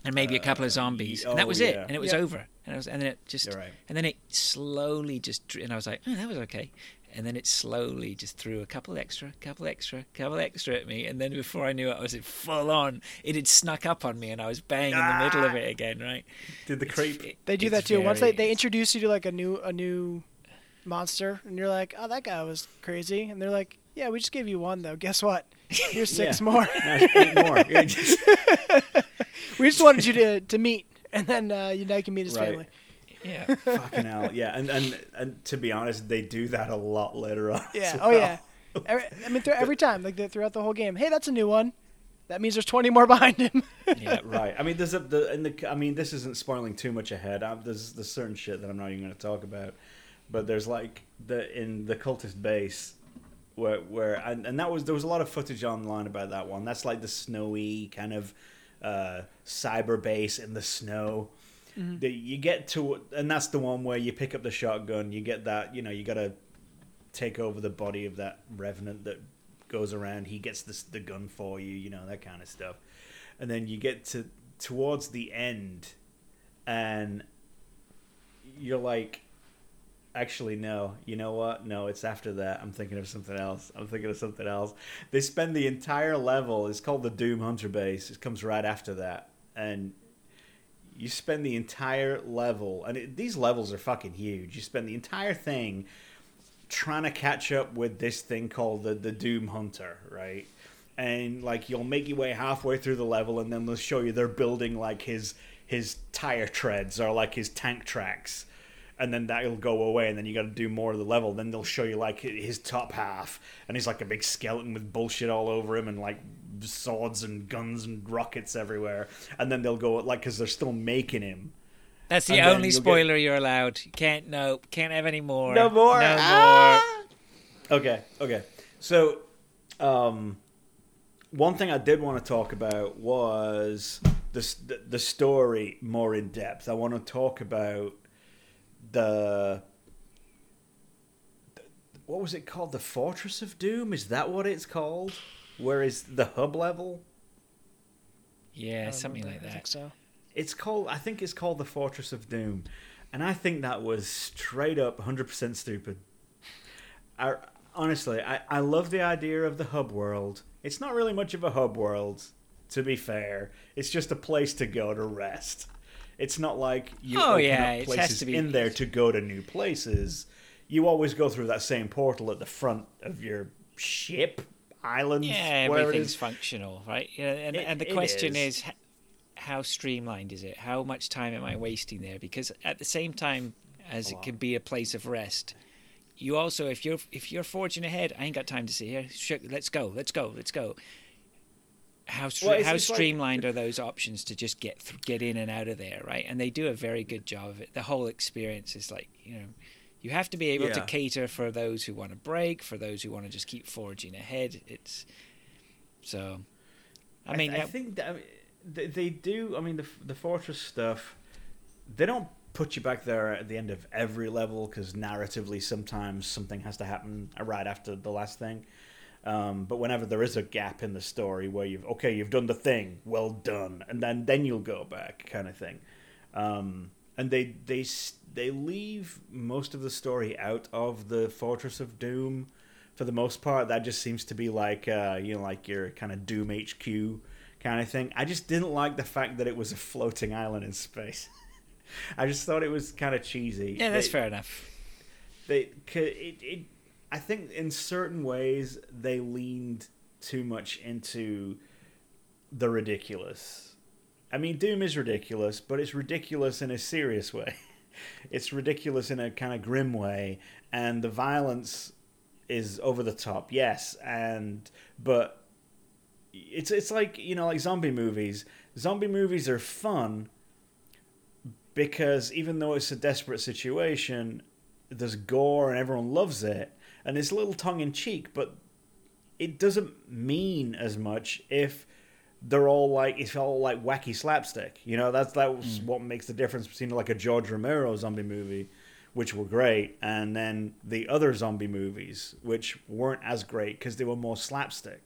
and maybe a couple of uh, zombies, uh, and that was oh, it, and it was over, and, was, and then it just, right. and then it slowly just, and I was like, oh, that was okay, and then it slowly just threw a couple extra, couple extra, couple extra at me, and then before I knew it, I was full on. It had snuck up on me, and I was bang ah! in the middle of it again, right? Did the creep? It, they do that too. Very, Once they they introduce you to like a new a new monster, and you're like, oh, that guy was crazy, and they're like, yeah, we just gave you one though. Guess what? Here's *laughs* six yeah. more. eight more. *laughs* we just wanted you to, to meet, and then uh, you now can meet his right. family. Yeah. *laughs* Fucking hell. Yeah, and, and and to be honest, they do that a lot later on. Yeah. Oh yeah. Every, I mean, th- every time, like the, throughout the whole game. Hey, that's a new one. That means there's 20 more behind him. yeah, *laughs* right. I mean, there's a the, in the I mean, this isn't spoiling too much ahead. I, there's there's certain shit that I'm not even going to talk about, but there's like the in the cultist base where where and, and that was there was a lot of footage online about that one. That's like the snowy kind of uh, cyber base in the snow. Mm-hmm. The, you get to and that's the one where you pick up the shotgun. You get that you know you got to take over the body of that revenant that goes around. He gets the the gun for you. You know that kind of stuff. And then you get to towards the end, and you're like Actually, no. You know what? No, it's after that. I'm thinking of something else. I'm thinking of something else. They spend the entire level. It's called the Doom Hunter base. It comes right after that, and you spend the entire level, and it, these levels are fucking huge. You spend the entire thing trying to catch up with this thing called the the Doom Hunter, right? And like you'll make your way halfway through the level, and then they'll show you they're building like his his tire treads or like his tank tracks and then that'll go away, and then you got to do more of the level. Then they'll show you like his top half, and he's like a big skeleton with bullshit all over him, and like swords and guns and rockets everywhere. And then they'll go like because they're still making him. That's the only spoiler get... you're allowed. Can't no, can't have any more. No more. No ah! more. Okay, okay. So, um, one thing I did want to talk about was the the story more in depth. I want to talk about the what was it called? The Fortress of Doom? Is that what it's called? Where is the hub level? Yeah, something like that. I think so. It's called. I think it's called the Fortress of Doom, and I think that was straight up 100% stupid. I honestly, I I love the idea of the hub world. It's not really much of a hub world, to be fair. It's just a place to go to rest. It's not like you oh, open yeah, up places be... in there to go to new places. You always go through that same portal at the front of your ship, island. Yeah, everything's functional, right? Yeah, and, it, and the question is. is how streamlined is it? How much time am I wasting there? Because at the same time as it can be a place of rest, you also if you're if you're forging ahead, I ain't got time to sit here. Let's go, let's go, let's go how well, how streamlined like... are those options to just get th- get in and out of there, right? And they do a very good job of it. The whole experience is like you know, you have to be able yeah. to cater for those who want to break, for those who want to just keep forging ahead. It's so. I mean, I, th- I think that, I mean, they, they do. I mean, the the fortress stuff, they don't put you back there at the end of every level because narratively sometimes something has to happen right after the last thing. Um, but whenever there is a gap in the story where you've okay, you've done the thing, well done, and then then you'll go back, kind of thing. Um, and they they they leave most of the story out of the Fortress of Doom for the most part. That just seems to be like uh, you know like your kind of Doom HQ kind of thing. I just didn't like the fact that it was a floating island in space. *laughs* I just thought it was kind of cheesy. Yeah, that's fair enough. They it, it I think in certain ways they leaned too much into the ridiculous. I mean, Doom is ridiculous, but it's ridiculous in a serious way. *laughs* It's ridiculous in a kind of grim way, and the violence is over the top. Yes, and but it's it's like you know like zombie movies. Zombie movies are fun because even though it's a desperate situation, there's gore and everyone loves it, and it's a little tongue in cheek, but it doesn't mean as much if they're all like it's all like wacky slapstick. You know, that's that's mm. what makes the difference between like a George Romero zombie movie, which were great, and then the other zombie movies, which weren't as great because they were more slapstick.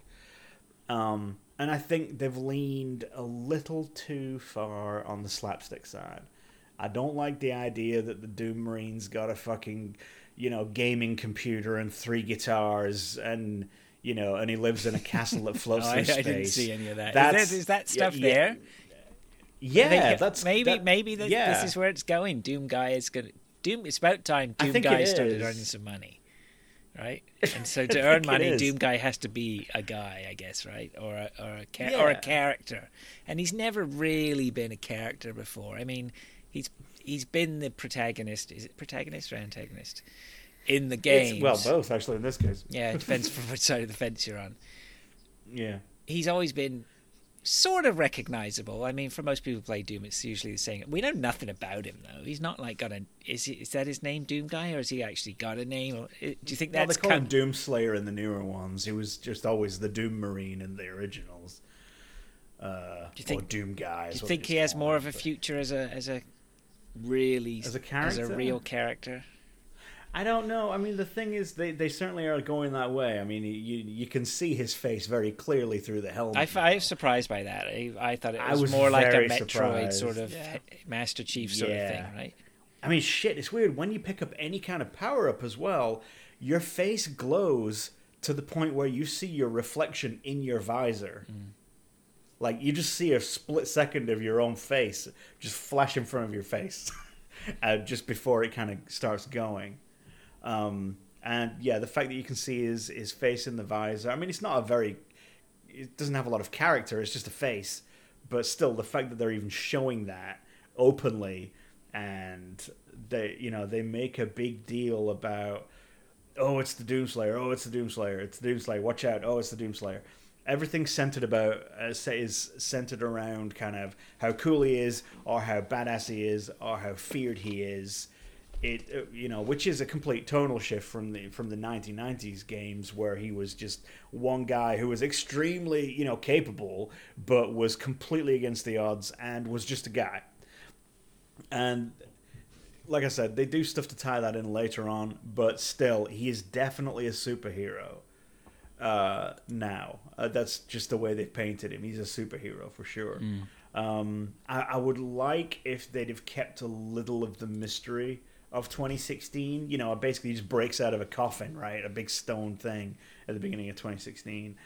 Um, and I think they've leaned a little too far on the slapstick side. I don't like the idea that the Doom Marines got a fucking, you know, gaming computer and three guitars and you know, and he lives in a castle that floats *laughs* oh, through I, space. I didn't see any of that. That's, is, that, is that stuff yeah, there? Yeah, yeah that's maybe that, maybe this, yeah. this is where it's going. Doom guy is gonna Doom. It's about time Doom guy started earning some money, right? *laughs* And so to earn money, Doom guy has to be a guy, I guess, right, or a or a ca- yeah. or a character. And he's never really been a character before. I mean, he's he's been the protagonist. Is it protagonist or antagonist? in the game. Well, both actually in this case. Yeah, it depends from which side of the fence you're on. Yeah. He's always been sort of recognizable. I mean, for most people who play Doom, it's usually the same. We know nothing about him though. He's not like got a. Is he, is that his name, Doom Guy, or has he actually got a name? Or, do you think that's? Well, they call him Doom Slayer in the newer ones. He was just always the Doom Marine in the originals. Uh, do you think, or Doom Guy. Do you think he has more of a future as a as a really as a character, as a real character? I don't know. I mean, the thing is, they, they certainly are going that way. I mean, you you can see his face very clearly through the helmet. I, I was surprised by that. I, I thought it was, was more like a Metroid surprised. sort of yeah. Master Chief sort yeah. of thing, right? I mean, shit, it's weird. When you pick up any kind of power up as well, your face glows to the point where you see your reflection in your visor. Mm. Like, you just see a split second of your own face just flash in front of your face *laughs* uh, just before it kind of starts going. Um, and yeah, the fact that you can see his his face in the visor. I mean, it's not a very. It doesn't have a lot of character. It's just a face, but still, the fact that they're even showing that openly, and they you know they make a big deal about. Oh, it's the Doomslayer. Oh, it's the Doomslayer. It's the Doomslayer. Watch out. Oh, it's the Doomslayer everything's centered about uh, is centered around kind of how cool he is or how badass he is or how feared he is. It uh, you know which is a complete tonal shift from the from the 1990s games where he was just one guy who was extremely you know capable but was completely against the odds and was just a guy. And like i said they do stuff to tie that in later on but still he is definitely a superhero uh, now uh, that's just the way they've painted him he's a superhero for sure mm. um, I, I would like if they'd have kept a little of the mystery of 2016. You know, it basically just breaks out of a coffin, right? A big stone thing at the beginning of 2016.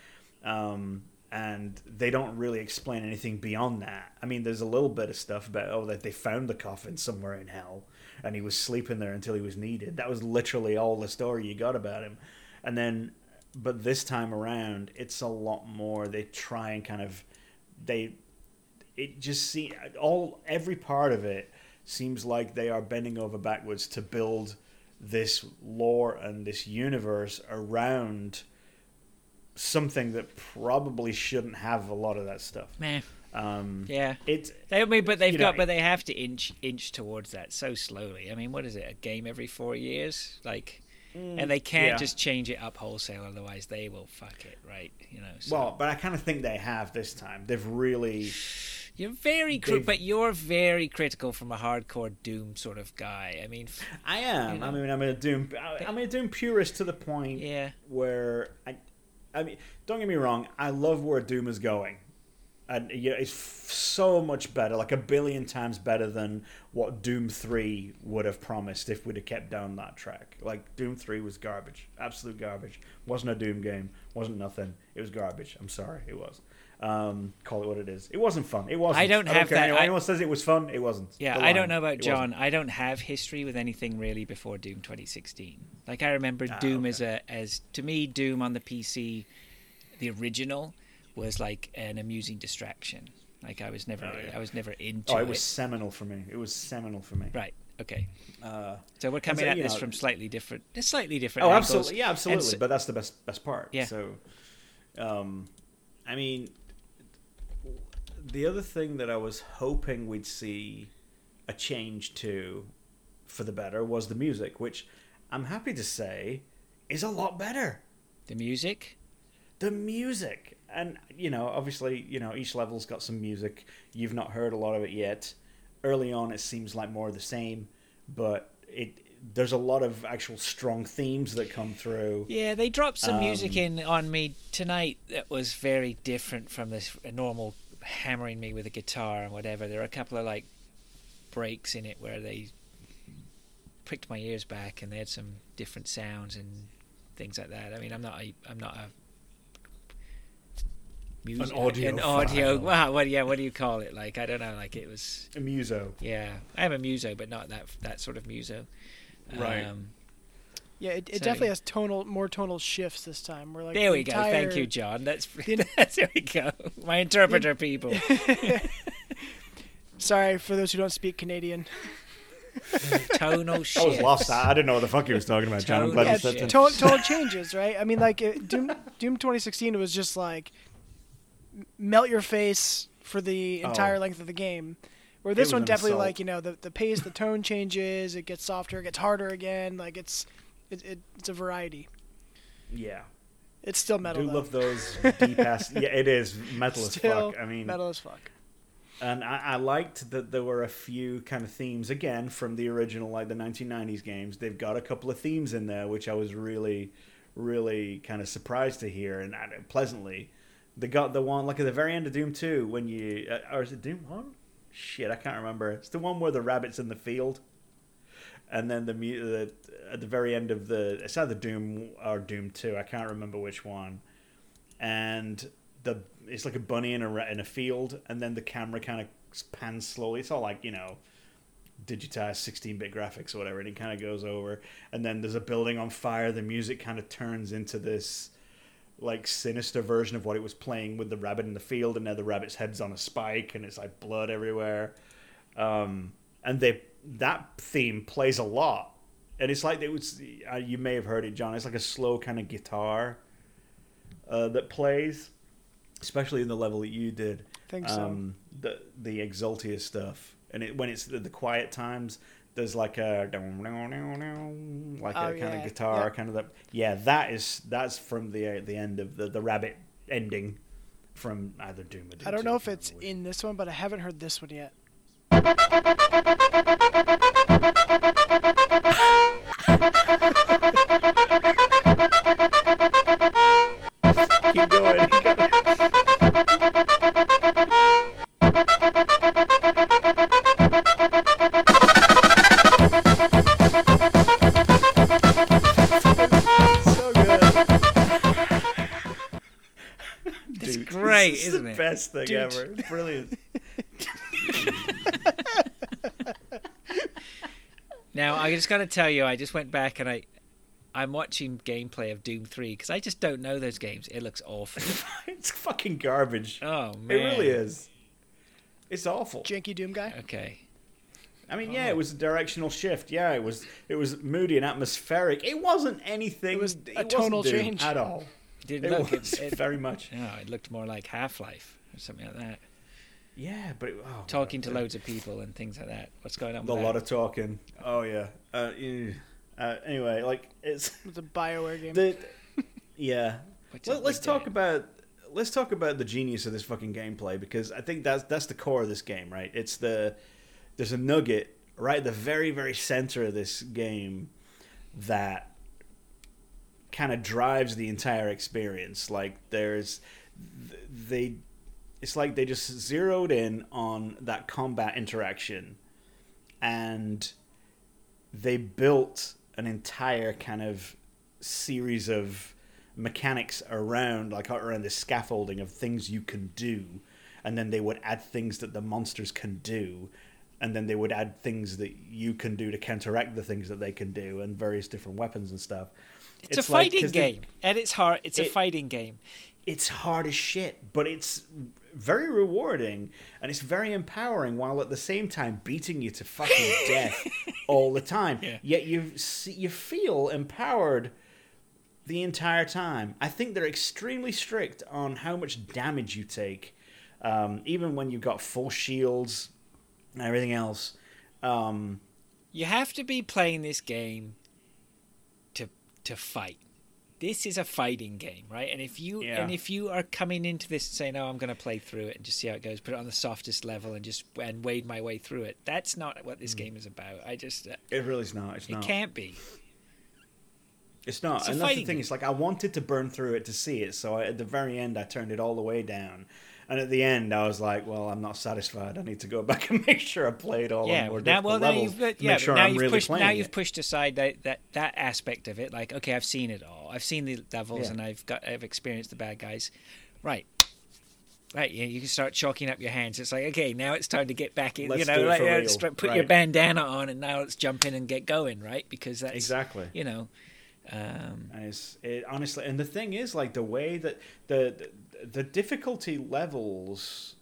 Um, and they don't really explain anything beyond that. I mean, there's a little bit of stuff about oh that they found the coffin somewhere in hell, and he was sleeping there until he was needed. That was literally all the story you got about him. And then, but this time around, it's a lot more. They try and kind of, they, it just see all every part of it seems like they are bending over backwards to build this lore and this universe around something that probably shouldn't have a lot of that stuff. Man. Um, yeah, it's. They, I mean, but they've got, know, but they have to inch inch towards that so slowly. I mean, what is it? A game every four years, like, mm, and they can't yeah. just change it up wholesale, otherwise they will fuck it, right? You know. So. Well, but I kind of think they have this time. They've really. You're very, cri- but you're very critical from a hardcore Doom sort of guy. I mean, I am. You know, I mean, I'm a Doom. I'm a Doom purist to the point. Yeah. Where I, I mean, don't get me wrong. I love where Doom is going, and yeah, it's f- so much better, like a billion times better than what Doom Three would have promised if we'd have kept down that track. Like Doom Three was garbage, absolute garbage. wasn't a Doom game. wasn't nothing. It was garbage. I'm sorry, it was. Um, call it what it is. It wasn't fun. It wasn't. I don't have I don't that. Anyone, I, anyone says it was fun, it wasn't. Yeah, I don't know about it John. Wasn't. I don't have history with anything really before Doom 2016. Like I remember Ah, Doom okay. as a as to me Doom on the PC, the original, was like an amusing distraction. Like I was never Oh, yeah. I was never into Oh, it. it was seminal for me. It was seminal for me. Right. Okay. Uh, So we're coming so, at this know- from slightly different, slightly different. oh, angles. absolutely. Yeah, absolutely. so- but that's the best best part. Yeah. So, um, I mean, the other thing that I was hoping we'd see a change to for the better was the music, which I'm happy to say is a lot better. the music. the music and you know obviously you know each level's got some music you've not heard a lot of it yet early on it seems like more of the same but it there's a lot of actual strong themes that come through Yeah, they dropped some music Um, in on me tonight that was very different from this normal hammering me with a guitar and whatever. There are a couple of like breaks in it where they pricked my ears back and they had some different sounds and things like that. I mean, I'm not a, I'm not a music, audio an audio. file. Wow, what yeah, what do you call it? Like I don't know. Like it was a muso yeah. I am a muso, but not that that sort of muso. Right. Um, Yeah, it, it So- definitely has tonal, more tonal shifts this time. We're like there the we go. Thank you, John. That's, the- *laughs* *laughs* that's there we go. My interpreter people. *laughs* Sorry for those who don't speak Canadian. Tonal shifts. I was lost I didn't know what the fuck he was talking about John I'm glad Totally you Yeah, said that. tonal, tonal changes, right? I mean, like it, Doom, Doom 2016 was just like m- melt your face for the entire Oh. length of the game. Where this one definitely like you know the the pace, the tone changes, it gets softer, it gets harder again. Like it's it, it it's a variety. yeah It's still I metal. do though. love those *laughs* deep ass yeah it is metal as fuck I mean metal as fuck. and I, I liked that there were a few kind of themes again from the original like the 1990s games they've got a couple of themes in there which i was really really kind of surprised to hear and pleasantly they got the one like at the very end of doom 2 when you uh, or is it doom 1 shit i can't remember. It's the one where the rabbit's in the field. And then the, the at the very end of the it's either doom or doom 2 i can't remember which one. And the it's like a bunny in a in a field, and then the camera kind of pans slowly. It's all like you know, digitized 16-bit graphics or whatever, and it kind of goes over, and then there's a building on fire. The music kind of turns into this like sinister version of what it was playing with the rabbit in the field, and now the rabbit's head's on a spike, and it's like blood everywhere. Um, and they that theme plays a lot, and it's like it was. Uh, you may have heard it, John. It's like a slow kind of guitar uh, that plays, especially in the level that you did. think so. Um, the the Exultia stuff, and it when it's the, the quiet times, there's like a like Oh, a kind yeah. of guitar, Yeah. kind of that. Yeah, that is that's from the uh, the end of the the rabbit ending from either Doom or Doom I don't know if it's remember which. in this one, but I haven't heard this one yet. Keep going. *laughs* great, this is isn't the it? best thing Dude. ever. Brilliant. Now I just got to tell you, I just went back and I, I'm watching gameplay of Doom Three because I just don't know those games. It looks awful. *laughs* it's fucking garbage. Oh man, It really is. It's awful. Janky Doom guy. Okay. I mean, oh. yeah, it was a directional shift. Yeah, it was it was moody and atmospheric. It wasn't anything. It was a wasn't tonal change. at all. It didn't It look. was It, it, very much. no, it looked more like Half Life or something like that. Yeah, but it, oh, Talking to God. loads of people and things like that. What's going on? a with lot of talking. Oh yeah. Uh, ew. uh, anyway, like it's *laughs* It's a Bioware game. the yeah. Which Let, let's the talk game. about let's talk about the genius of this fucking gameplay because I think that's that's the core of this game, right? It's the there's a nugget right at the very very center of this game that kind of drives the entire experience. Like there's they it's like they just zeroed in on that combat interaction and they built an entire kind of series of mechanics around like around the scaffolding of things you can do and then they would add things that the monsters can do and then they would add things that you can do to counteract the things that they can do, and various different weapons and stuff. It's, a like- fighting game. At its heart, it's a fighting game. it's hard as shit, but it's very rewarding and it's very empowering while at the same time beating you to fucking *laughs* death all the time. Yeah. Yet you you feel empowered the entire time. I think they're extremely strict on how much damage you take, um, even when you've got full shields and everything else. Um, You have to be playing this game to to fight. This is a fighting game, right? And if you Yeah. and if you are coming into this and saying, "Oh, I'm going to play through it and just see how it goes," put it on the softest level and just and wade my way through it. That's not what this game is about. I just uh, it really is not. It's it not. can't be. It's not. It's a and that's the thing. game. It's like I wanted to burn through it to see it, so I, at the very end, I turned it all the way down. And at the end, I was like, "Well, I'm not satisfied. I need to go *laughs* back and make sure I played all yeah, more now well now levels you've yeah, sure now I'm you've really pushed now you've pushed aside that, that that aspect of it. Like, okay, I've seen it all. I've seen the levels Yeah. and I've got I've experienced the bad guys. Right. Right, you, you can start chalking up your hands. It's like, okay, now it's time to get back in. Let's you know, it like, yeah, put your bandana on, and now let's jump in and get going, right? Because that's Exactly. You know, um, And it's it, honestly, and the thing is, like the way that the the, difficulty levels,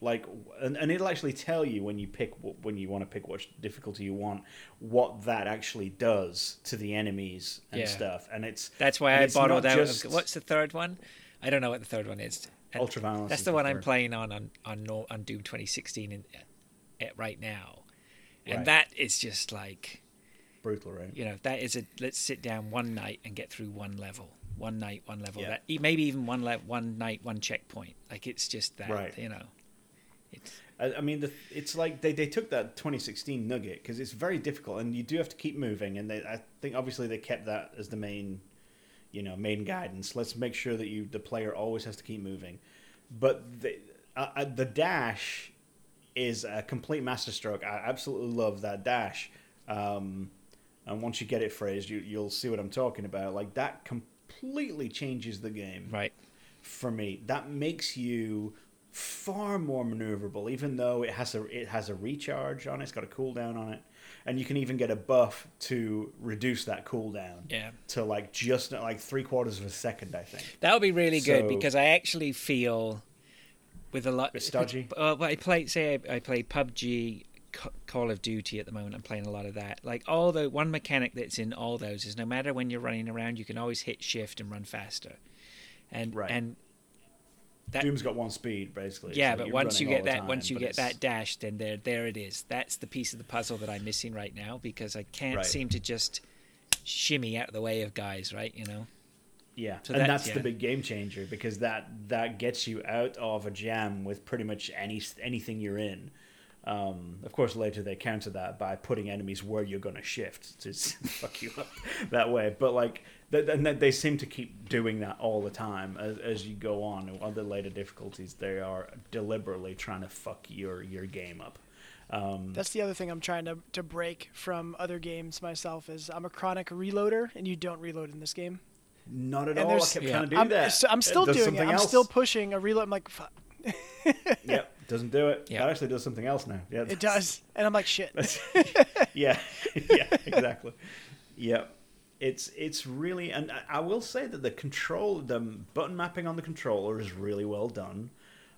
like, and, and it'll actually tell you when you pick wh- when you want to pick what difficulty you want, what that actually does to the enemies and Yeah. stuff. And it's that's why I bottled out. just- What's the third one? I don't know what the third one is. Ultraviolence That's the the one I'm playing on on on, on Doom 2016 in, at right now, and Right. that is just like brutal, right? you know that is a let's sit down one night and get through one level, one night, one level. Yeah. That maybe even one le- one night, one checkpoint. Like it's just that Right. you know. It's I, I mean, the, it's like they, they took that 2016 nugget because it's very difficult, and you do have to keep moving. And they, I think obviously they kept that as the main, you know, main guidance. Let's make sure that you the player always has to keep moving. But the uh, uh, the dash is a complete masterstroke. I absolutely love that dash. Um, and once you get it phrased, you you'll see what I'm talking about. Like that completely changes the game right. for me. That makes you far more maneuverable, even though it has a it has a recharge on it. It's got a cooldown on it, and you can even get a buff to reduce that cooldown Yeah. to like just like three quarters of a second. I think. That would be really good because I actually feel with a lot Bit stodgy? *laughs* Uh, well, I play say I, I play PUBG, Call of Duty at the moment. I'm playing a lot of that. Like all the one mechanic that's in all those is no matter when you're running around, you can always hit shift and run faster. And Right. and that Doom's got one speed basically. yeah, so but once you get that time, once you get it's- that dash, then there there it is. That's the piece of the puzzle that I'm missing right now because I can't Right. seem to just shimmy out of the way of guys. Right, you know. Yeah, So and that- that's yeah. the big game changer because that that gets you out of a jam with pretty much any anything you're in. Um, of course, later they counter that by putting enemies where you're going to shift to *laughs* fuck you up that way. But like, th- and th- they seem to keep doing that all the time as, as you go on. On the later difficulties, they are deliberately trying to fuck your your game up. Um, That's the other thing I'm trying to, to break from other games myself is I'm a chronic reloader and you don't reload in this game. not at and all. I kept yeah. trying to do I'm, that. so I'm still doing it. I'm else. still pushing a reload. I'm like, fuck. *laughs* Yep, doesn't do it. Yeah. That actually does something else now. Yeah, It does. And I'm like, shit. *laughs* yeah, *laughs* yeah, exactly. Yeah, it's it's really, and I- I will say that the control, the button mapping on the controller is really well done.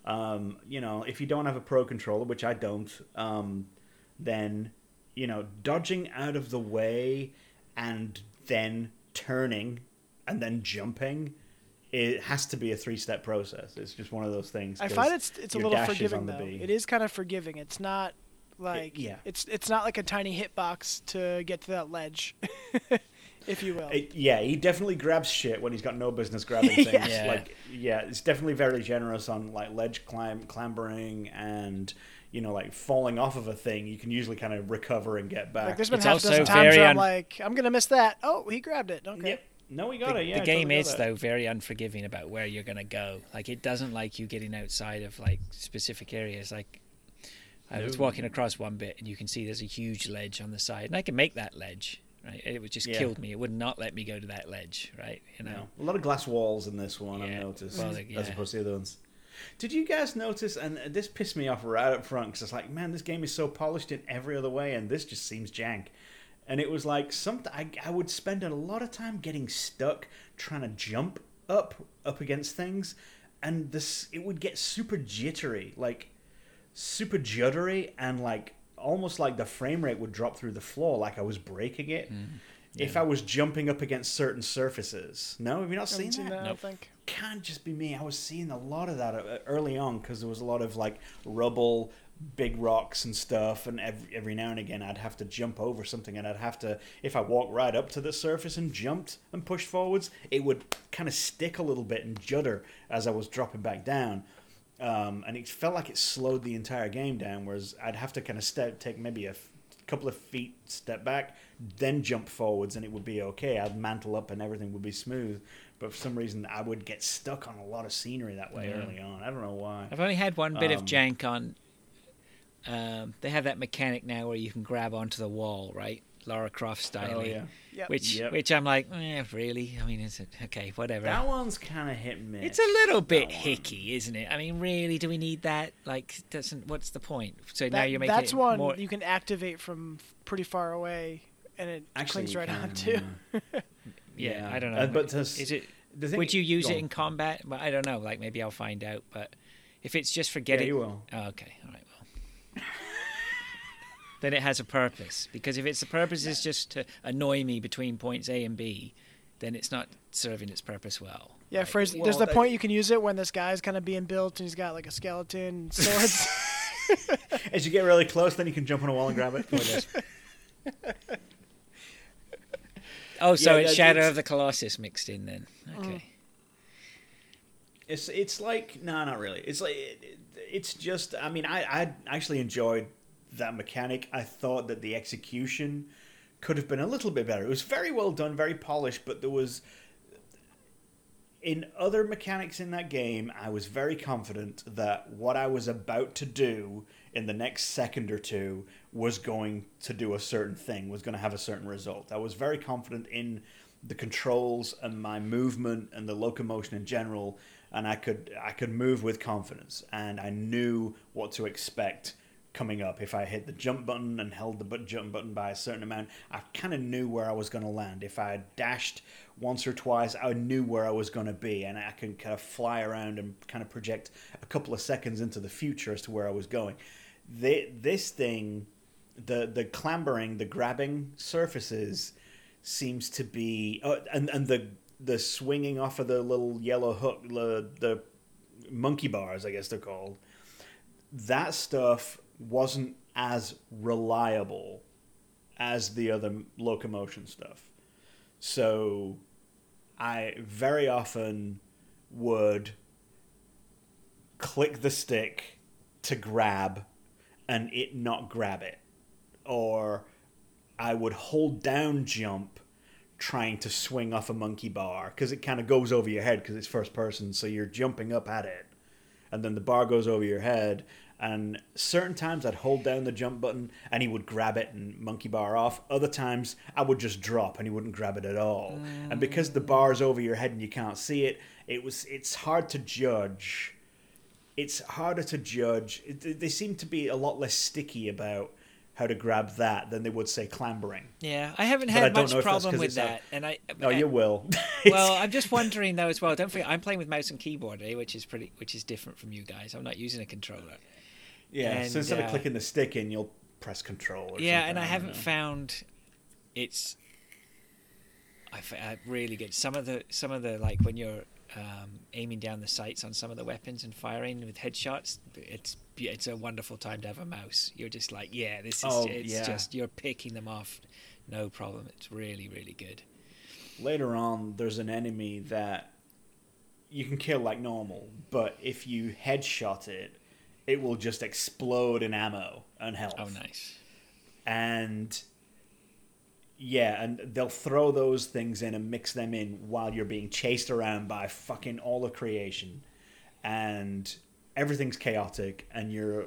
Um, you know, if you don't have a pro controller, which I don't, um, then you know, dodging out of the way and then turning and then jumping. It has to be a three-step process. It's just one of those things. I find it's it's a little forgiving though. It is kind of forgiving. It's not like yeah. it's it's not like a tiny hitbox to get to that ledge, *laughs* if you will. It, yeah, he definitely grabs shit when he's got no business *laughs* grabbing things. Yeah. Like, yeah, it's definitely very generous on like ledge climb, clambering, and you know, like falling off of a thing. You can usually kind of recover and get back. like there's been It's half a also dozen times very where I'm un- like, I'm gonna miss that. Oh, he grabbed it. Okay. Yep. No, we got the, it. Yeah, the game totally is though very unforgiving about where you're going to go like it doesn't like you getting outside of like specific areas like i was walking across one bit and you can see there's a huge ledge on the side and i can make that ledge right it would just Yeah. killed me it would not let me go to that ledge right you know No. A lot of glass walls in this one, Yeah. I've noticed, Well, like, as opposed to the other ones. Did you guys notice? And this pissed me off right up front because it's like, man, this game is so polished in every other way, and this just seems jank. And it was like something I, I would spend a lot of time getting stuck trying to jump up up against things, and this it would get super jittery, like super juddery, and like almost like the frame rate would drop through the floor, like I was breaking it. Mm. If I was jumping up against certain surfaces, no, have you not seen, seen that? that, I think. can't just be me. I was seeing a lot of that uh, early on because there was a lot of like rubble, big rocks and stuff, and every, every now and again I'd have to jump over something, and I'd have to if I walked right up to the surface and jumped and pushed forwards, it would kind of stick a little bit and judder as I was dropping back down. Um, and it felt like it slowed the entire game down. Whereas I'd have to kind of step, take maybe a f- couple of feet, step back, then jump forwards, and it would be okay. I'd mantle up, and everything would be smooth. But for some reason, I would get stuck on a lot of scenery that way Yeah. early on. I don't know why. I've only had one bit of Um, jank on. Um, they have that mechanic now where you can grab onto the wall, right? Lara Croft style. Oh yeah, Yep. Which, Yep. which I'm like, eh, really? I mean, is it okay? Whatever. that one's kind of hit me. It's a little bit hicky, isn't it? I mean, really, do we need that? Like, doesn't what's the point? So now you're making that's it one more. you can activate from pretty far away, and it Actually, clings right can, on too. *laughs* yeah. yeah, I don't know. Uh, but this- is it? the thing- Would you use it in combat? Well, I don't know. Like maybe I'll find out. But if it's just for Yeah, getting, you will. Oh, okay, all right, well. Then it has a purpose. Because if its the purpose is just to annoy me between points A and B, then it's not serving its purpose well. Yeah, Like, Fraser, well, there's the point you can use it when this guy's kind of being built and he's got like a skeleton, swords. *laughs* As you get really close, then you can jump on a wall and grab it. Oh, so Yeah, it's Shadow it's- of the Colossus mixed in then. Mm. Okay. It's it's like no, not really. It's like it, it- it's just. I mean, I I actually enjoyed that mechanic. I thought that the execution could have been a little bit better. It was very well done, very polished, but there was in other mechanics in that game, I was very confident that what I was about to do in the next second or two was going to do a certain thing, was going to have a certain result. I was very confident in the controls and my movement and the locomotion in general, and I could I could move with confidence, and I knew what to expect coming up. If I hit the jump button and held the jump button by a certain amount, I kind of knew where I was going to land. If I dashed once or twice, I knew where I was going to be, and I can kind of fly around and kind of project a couple of seconds into the future as to where I was going. Thi- This thing, the the clambering, the grabbing surfaces, seems to be, uh, and and the the swinging off of the little yellow hook, the the monkey bars, I guess they're called that stuff wasn't as reliable as the other locomotion stuff. So I very often would click the stick to grab and it not grab it. Or I would hold down jump trying to swing off a monkey bar because it kind of goes over your head because it's first person, so you're jumping up at it and then the bar goes over your head. And certain times I'd hold down the jump button and he would grab it and monkey bar off. Other times I would just drop and he wouldn't grab it at all. And because the bar's over your head and you can't see it, it was it's hard to judge. It's harder to judge. It, they seem to be a lot less sticky about how to grab that than they would say clambering. Yeah, I haven't But I had much know if that's problem with it's a- that, and I. No, you will. *laughs* well, I'm just *laughs* wondering though as well. Don't forget, I'm playing with mouse and keyboard, eh, which is pretty, which is different from you guys. I'm not using a controller. Yeah. and, so instead uh, of clicking the stick in, you'll press control. Or yeah, something, and I don't haven't know. found it's. I, f- I really good. Some of the some of the like when you're um, aiming down the sights on some of the weapons and firing with headshots, it's it's a wonderful time to have a mouse. You're just like, yeah, this is Oh, it's yeah. just you're picking them off, no problem. It's really really good. later on there's an enemy that you can kill like normal but if you headshot it it will just explode in ammo and health Oh, nice. and yeah and they'll throw those things in and mix them in while you're being chased around by fucking all of creation and everything's chaotic and you're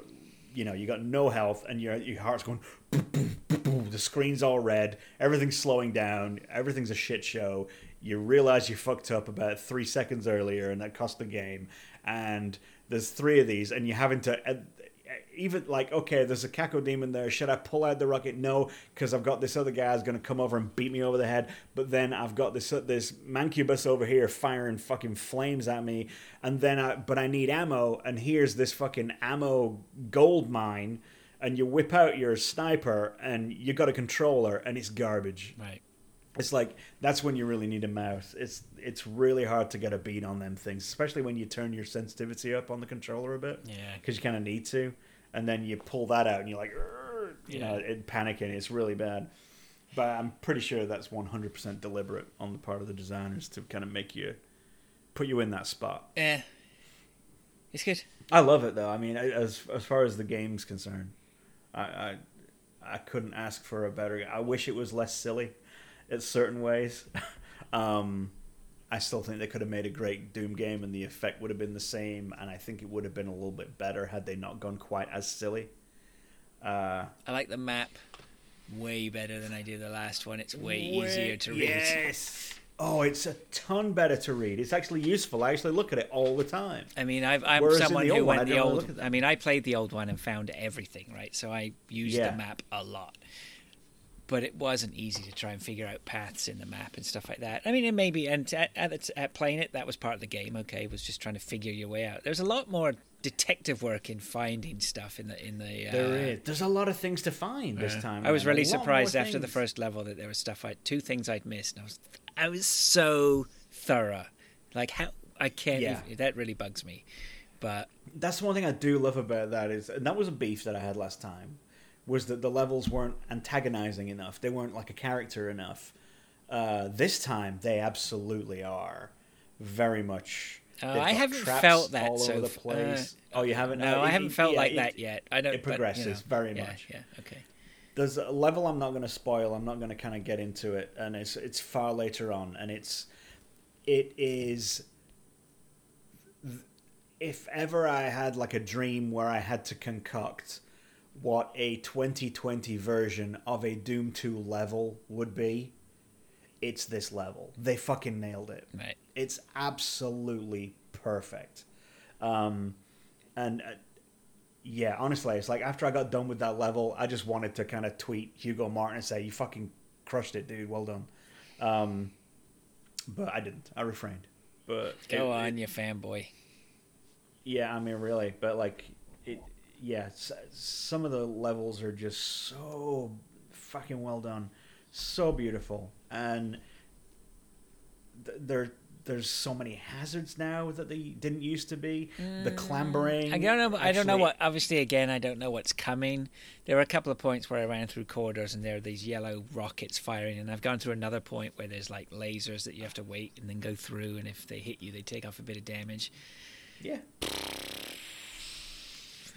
you know you got no health and your your heart's going boom, boom, boom, boom. the screen's all red everything's slowing down everything's a shit show you realize you fucked up about three seconds earlier and that cost the game and there's three of these, and you're having to. Uh, even like okay, there's a Cacodemon there. Should I pull out the rocket? No, because I've got this other guy who's going to come over and beat me over the head. But then I've got this uh, this Mancubus over here firing fucking flames at me, and then I but I need ammo, and here's this fucking ammo gold mine, and you whip out your sniper, and you got a controller, and it's garbage. Right. It's like that's when you really need a mouse. It's it's really hard to get a beat on them things, especially when you turn your sensitivity up on the controller a bit. Yeah. Because you kind of need to, and then you pull that out and you're like, you Yeah. know, panicking. It's really bad. But I'm pretty sure that's 100% deliberate on the part of the designers to kind of make you put you in that spot. Yeah. It's good. I love it though. I mean, as as far as the game's concerned, I I, I couldn't ask for a better. I wish it was less silly, in certain ways. *laughs* um, I still think they could have made a great Doom game, and the effect would have been the same. And I think it would have been a little bit better had they not gone quite as silly. Uh, I like the map way better than I do the last one. It's way, easier to read. Yes. Oh, it's a ton better to read. It's actually useful. I actually look at it all the time. I mean, I've, I'm Whereas in someone who one, went I the old. look at that. I mean, I played the old one and found everything, right? So I used Yeah. the map a lot. But it wasn't easy to try and figure out paths in the map and stuff like that. I mean, it may be, and at, at, at playing it, that was part of the game. Okay, was just trying to figure your way out. There's a lot more detective work in finding stuff in the in the. Uh, There is. There's a lot of things to find this time. I was. Really surprised after the first level that there was stuff I two things I'd missed. And I was I was so thorough. Like how I can't. Yeah. even- that really bugs me. But That's one thing I do love about that is, and that was a beef that I had last time, was that the levels weren't antagonizing enough. They weren't like a character enough. Uh, this time, they absolutely are. Very much. Uh, I haven't felt that all so over the place. uh, oh, you haven't? no, Uh, I haven't it- felt yeah, like it- that yet. I don't. it but, you progresses know, very yeah, much. Yeah. Okay. there's a level I'm not going to spoil. I'm not going to kind of get into it, and it's it's far later on, and it's it is. If ever I had like a dream where I had to concoct what a 2020 version of a Doom 2 level would be, it's this level. They fucking nailed it. Right. It's absolutely perfect. Um, and uh, yeah, honestly, it's like after I got done with that level, I just wanted to kind of tweet Hugo Martin and say, "You fucking crushed it, dude. Well done." Um, but I didn't. I refrained. But Go it- on, it- you fanboy. yeah, I mean, really, but like it. Yeah, some of the levels are just so fucking well done, so beautiful, and th- there there's so many hazards now that they didn't used to be. the clambering. Mm, I don't know. I don't know what. Obviously, again, I don't know what's coming. There were a couple of points where I ran through corridors and there are these yellow rockets firing, and I've gone through another point where there's like lasers that you have to wait and then go through, and if they hit you, they take off a bit of damage. Yeah, *sniffs*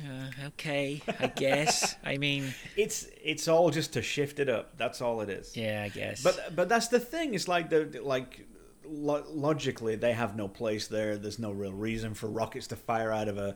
Uh, okay, I guess. *laughs* I mean, it's it's all just to shift it up. That's all it is. yeah, I guess. But but that's the thing. It's like the like lo- logically they have no place there. There's no real reason for rockets to fire out of a,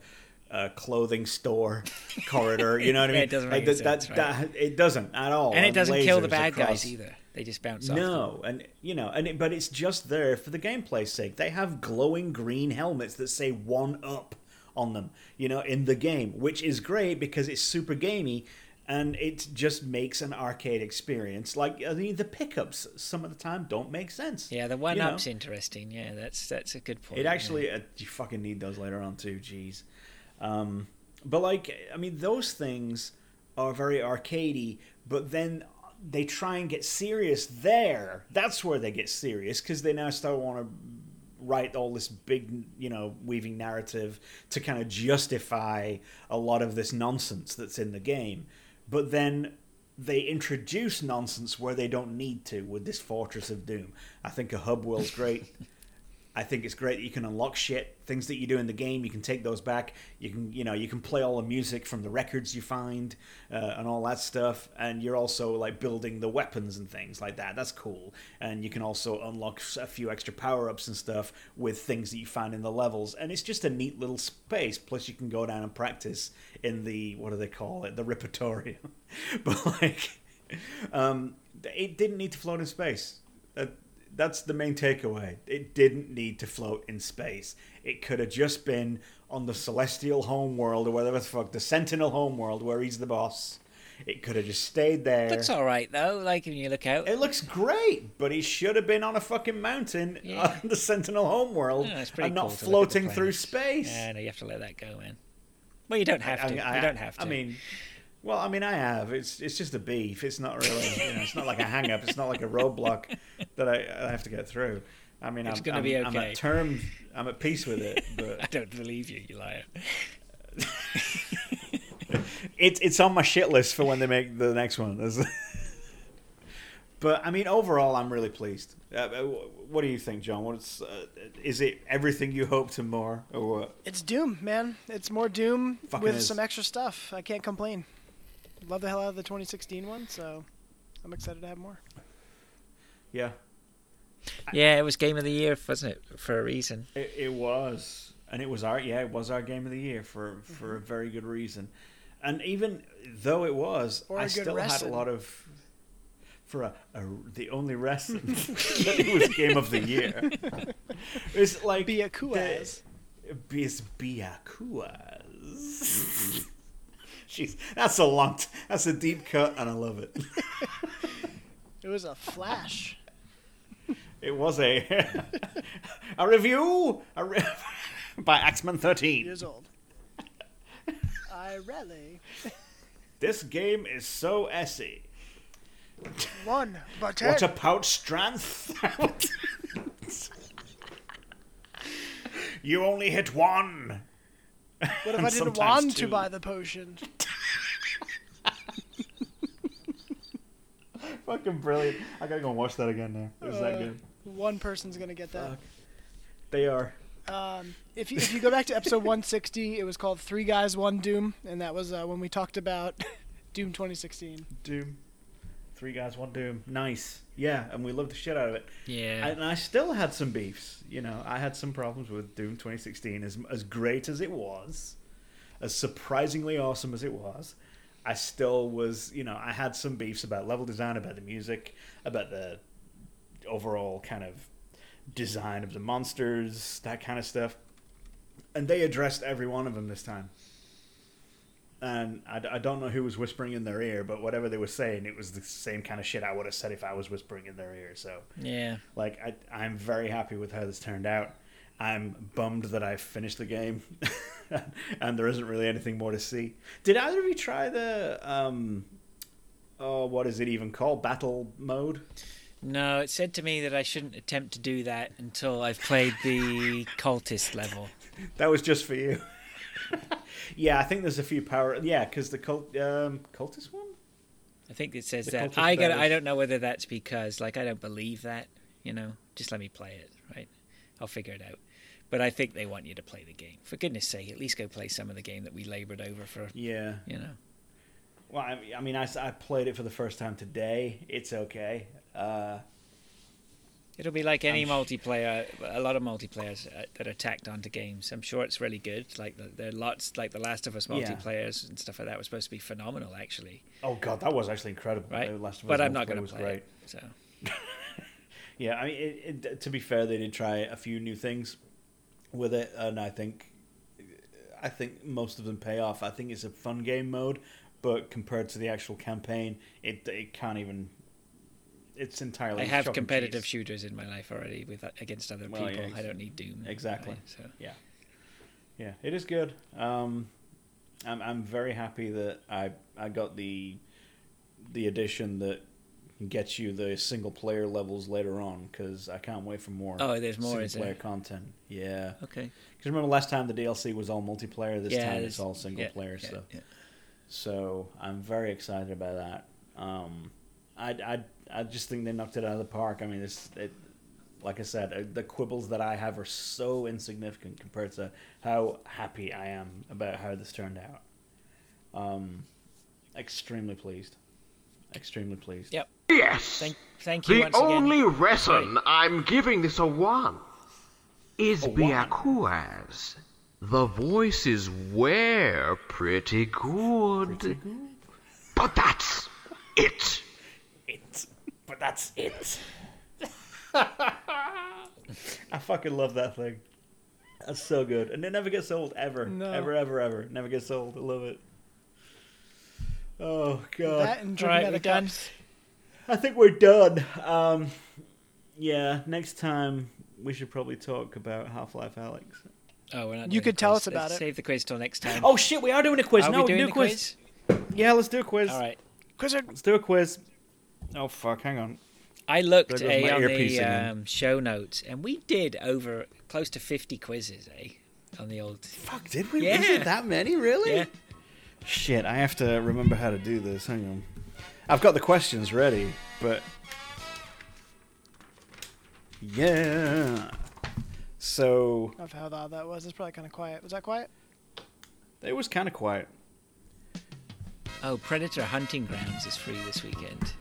a clothing store *laughs* corridor. You know what I mean? it doesn't Like, make that, sense, that, that- it doesn't at all. and it doesn't kill the bad across- guys either. They just bounce off. them. No, and you know, and it, but it's just there for the gameplay's sake. They have glowing green helmets that say "one up" on them, you know, in the game, which is great because it's super gamey, and it just makes an arcade experience. Like I mean, the pickups some of the time don't make sense. Yeah, the one you know? up's interesting. Yeah, that's that's a good point. It yeah. actually, uh, you fucking need those later on too. Jeez, um, but like, I mean, those things are very arcadey, but then they try and get serious there. That's where they get serious because they now start want to write all this big, you know, weaving narrative to kind of justify a lot of this nonsense that's in the game. But then they introduce nonsense where they don't need to with this Fortress of Doom. I think a hub world's great. *laughs* I think it's great that you can unlock shit, things that you do in the game. You can take those back. You can, you know, you can play all the music from the records you find uh, and all that stuff. And you're also like building the weapons and things like that. That's cool. And you can also unlock a few extra power ups and stuff with things that you find in the levels. And it's just a neat little space. Plus, you can go down and practice in the what do they call it, the Ripatorium. *laughs* but like, *laughs* um, it didn't need to float in space. Uh, that's the main takeaway. It didn't need to float in space. It could have just been on the celestial homeworld or whatever the fuck, the Sentinel homeworld where he's the boss. It could have just stayed there. Looks all right though. Like when you look out, It looks great, but he should have been on a fucking mountain Yeah. *laughs* on the Sentinel homeworld Yeah, and not to look at the floating through space. Yeah, no, you have to let that go, man. Well, you don't have I- to. I- you don't have to. I mean, well, I mean, I have. It's it's just a beef. It's not really. You know, it's not like a hang up. It's not like a roadblock *laughs* that I, I have to get through. I mean, It's I'm, gonna I'm, be I'm okay. at terms. I'm at peace with it, *laughs* But I don't believe you, you liar. *laughs* it's it's on my shit list for when they make the next one. But I mean, overall, I'm really pleased. Uh, uh, what do you think, John? What's uh, is it everything you hoped and more, or what? It's Doom, man. It's more Doom Fucking with is. some extra stuff. I can't complain. Love the hell out of the 2016 one, so I'm excited to have more. Yeah, Yeah, it was game of the year, wasn't it? For a reason. It, it was, and it was our yeah, it was our game of the year for mm-hmm. for a very good reason. And even though it was, I a I good still had a lot of for a, a the only reason *laughs* that it was game of the year. *laughs* It's like Be a Kuaz. Bis Biakuas. *laughs* Jeez, that's a long. T- that's a deep cut, and I love it. *laughs* It was a flash. It was a *laughs* a review a re- by Axeman Thirteen. Years old. I rally. This game is so essy. One, but. What about strength? you only hit one. What if *laughs* I didn't want two. to buy the potion? *laughs* Fucking brilliant. I gotta go and watch that again now. It was that Uh, good. One person's gonna get that. Fuck. They are. Um, if you if you go back to episode *laughs* 160, it was called Three Guys One Doom, and that was uh, when we talked about Doom 2016. Doom. Three guys, one Doom. Nice. Yeah, and we loved the shit out of it. Yeah. And I still had some beefs. You know, I had some problems with Doom 2016. As as great as it was, as surprisingly awesome as it was, I still was. You know, I had some beefs about level design, about the music, about the overall kind of design of the monsters, that kind of stuff. And they addressed every one of them this time. And I, I don't know who was whispering in their ear, but whatever they were saying, it was the same kind of shit I would have said if I was whispering in their ear. So, yeah. like, I, I'm very happy with how this turned out. I'm bummed that I finished the game, *laughs* and there isn't really anything more to see. Did either of you try the um, oh, what is it even called? Battle mode? No, it said to me that I shouldn't attempt to do that until I've played the *laughs* cultist level. That was just for you. *laughs* yeah, I think there's a few power. Yeah, because the cult um, cultist one. I think it says The that. I got. I don't know whether that's because like I don't believe that. You know, just let me play it. Right, I'll figure it out. But I think they want you to play the game. For goodness sake, at least go play some of the game that we laboured over for. Yeah. You know. Well, I, I mean, I, I played it for the first time today. It's okay. Uh, It'll be like any multiplayer, a lot of multiplayers uh, that are tacked onto games. I'm sure it's really good. Like there are lots, like the Last of Us Yeah. multiplayers and stuff like that was supposed to be phenomenal, actually. oh god, that was actually incredible. Right, The Last of Us but I'm not going to play great. it. So *laughs* Yeah, I mean, it, it, to be fair, they did try a few new things with it, and I think, I think most of them pay off. I think it's a fun game mode, but compared to the actual campaign, it it can't even. It's entirely. I have competitive cheese. shooters in my life already with against other Well, people. yeah, ex- I don't need Doom. exactly. right? So Yeah, yeah, it is good. Um, I'm I'm very happy that I I got the the edition that gets you the single player levels later on because I can't wait for more. Oh, there's more, single is there? player content. Yeah, okay. because remember last time the DLC was all multiplayer. This yeah, time it's all single yeah, player yeah, stuff. yeah. So I'm very excited about that. Um, I, I, I just think they knocked it out of the park. I mean, it's it, like I said, uh, the quibbles that I have are so insignificant compared to how happy I am about how this turned out. Um, extremely pleased. Extremely pleased. Yep. Yes. Thank, thank you the once again. only reason I'm giving this a one is A one? Byakuaz. The voices were pretty good. But that's it. It, but that's it. *laughs* I fucking love that thing. That's so good, and it never gets old ever, No. ever, ever, ever. Never gets old. I love it. Oh god. That and All right, we're done. I think we're done. Um, yeah, next time we should probably talk about Half Life Alyx. Oh, we're not. You could tell us about Let's it. Save the quiz till next time. Oh shit, we are doing a quiz. Are no, we doing new the quiz. quiz? Yeah, let's do a quiz. All right. Quizard. Let's do a quiz. Oh fuck, hang on. I looked There goes my on earpiece the again. um, show notes, and we did over close to fifty quizzes, eh? On the old. Fuck, did we? Yeah. Was it that many, really? Yeah. Shit, I have to remember how to do this. Hang on. I've got the questions ready, but yeah. So Of how loud that was. It's probably kind of quiet. Was that quiet? it was kind of quiet. Oh, Predator Hunting Grounds is free this weekend.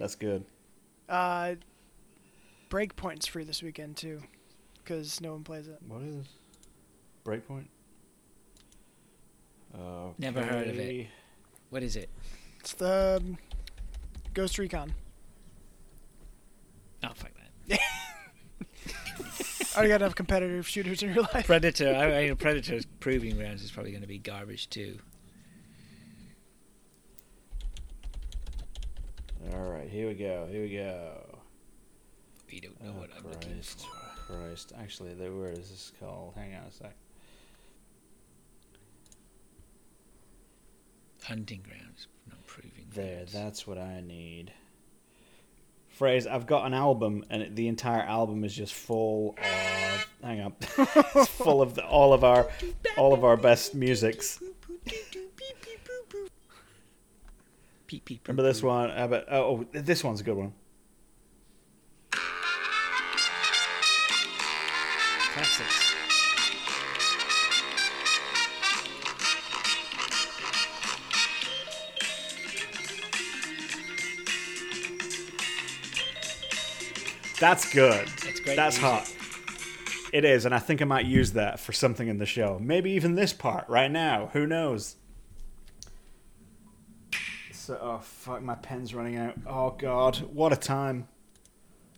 That's good. Uh, Breakpoint's free this weekend too, because no one plays it. What is Breakpoint? Okay. Never heard of it. What is it? It's the um, Ghost Recon. Oh, fuck that. *laughs* Already got enough competitive shooters in your life. Predator. I mean, Predator's Proving Grounds is probably going to be garbage too. All right, here we go. Here we go. We don't know Oh, what I'm looking Christ. for. Christ. Actually, the word is this called? Hang on a sec. Hunting Grounds, not Proving There, Grounds. that's what I need. Fraser, I've got an album, and the entire album is just full of. Hang on, *laughs* it's full of the, all of our, all of our best musics. Remember this one? But, oh, oh, this one's a good one. Classics. That's good. That's great That's music. hot. It is, and I think I might use that for something in the show. Maybe even this part right now. Who knows? So, oh fuck, my pen's running out. Oh god, what a time.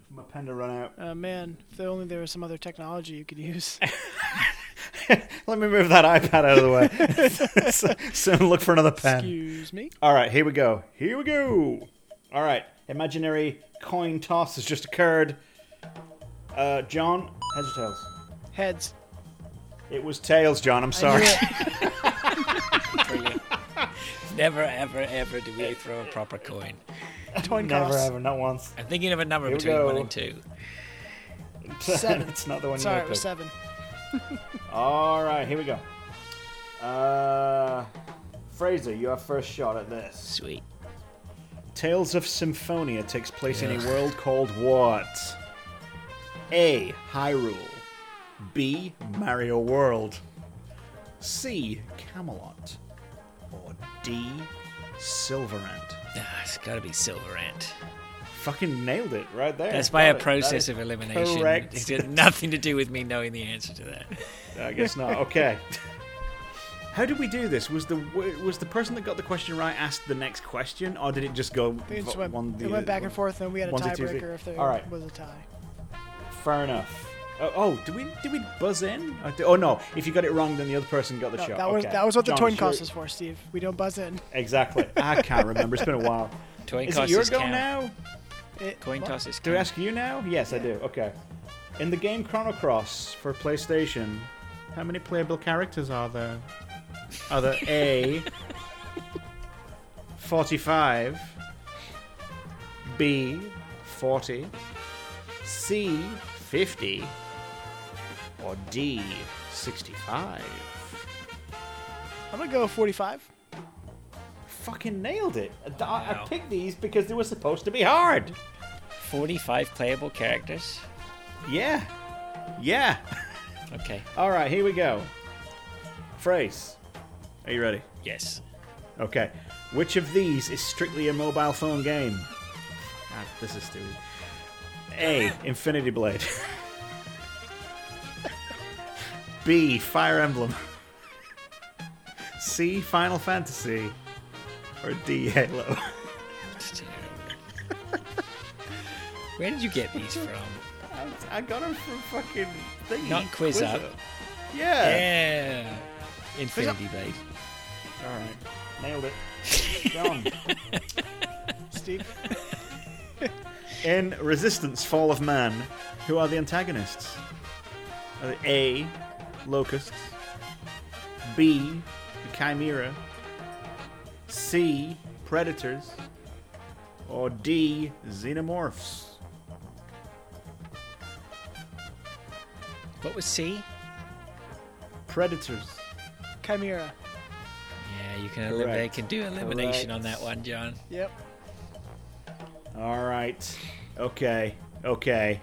For my pen to run out. Uh, man, if only there was some other technology you could use. *laughs* Let me move that iPad out of the way. *laughs* so, so look for another pen. Excuse me. All right, here we go. Here we go. All right, imaginary coin toss has just occurred. Uh, John, heads or tails? Heads. It was tails, John. I'm sorry. *laughs* knew it. Brilliant. Never, ever, ever do we throw a proper coin. Coin Never costs. ever, not once. I'm thinking of a number Here we between one and two. Seven. *laughs* it's not the one Sorry, you it was picked. seven. *laughs* All right, here we go. Uh, Fraser, you have first shot at this. Sweet. Tales of Symphonia takes place in a world called what? A. Hyrule. B. Mario World. C. Camelot. Or D. Sylvarant. Ah, it's got to be Silverant. Fucking nailed it right there. That's by a it. Process is of elimination. correct. It's got nothing to do with me knowing the answer to that. I guess not. Okay. *laughs* How did we do this? Was the was the person that got the question right asked the next question, or did it just go? They just vo- went, one, it went back and forth, and we had a one, two, three. tiebreaker if there All right. was a tie. Fair enough. Oh, oh, did we did we buzz in? Or oh no! If you got it wrong, then the other person got the No, shot. that was Okay. that was what the John, coin it's your- cost was for, Steve. We don't buzz in. Exactly. *laughs* I can't remember. It's been a while. Coin Is it your tosses go count. now? It, Coin what? tosses Do I ask you now? Yes, I do. Okay. In the game Chrono Cross for PlayStation, how many playable characters are there? Are there A. *laughs* 45, B. 40, C. 50, or D. 65? I'm gonna go 45. Fucking nailed it. I, I picked these because they were supposed to be hard. 45 playable characters. Yeah. Yeah. *laughs* Okay. All right, here we go. Fraser. Are you ready? Yes. Okay. Which of these is strictly a mobile phone game? God, this is stupid. A. Infinity Blade. *laughs* B. Fire Emblem. *laughs* C. Final Fantasy. or D. Halo? *laughs* Where did you get these from? I, I got them from fucking thingy. Not Quiz Up. Yeah. Yeah. Infinity Blade. All right. Nailed it. *laughs* John. Steve. In Resistance: Fall of Man, who are the antagonists? Are they A. Locusts. B. The Chimera. C. Predators. Or D. Xenomorphs. What was C? Predators. Chimera. Yeah, you can elim- they can do elimination on that one, John. Yep. All right. Okay. Okay.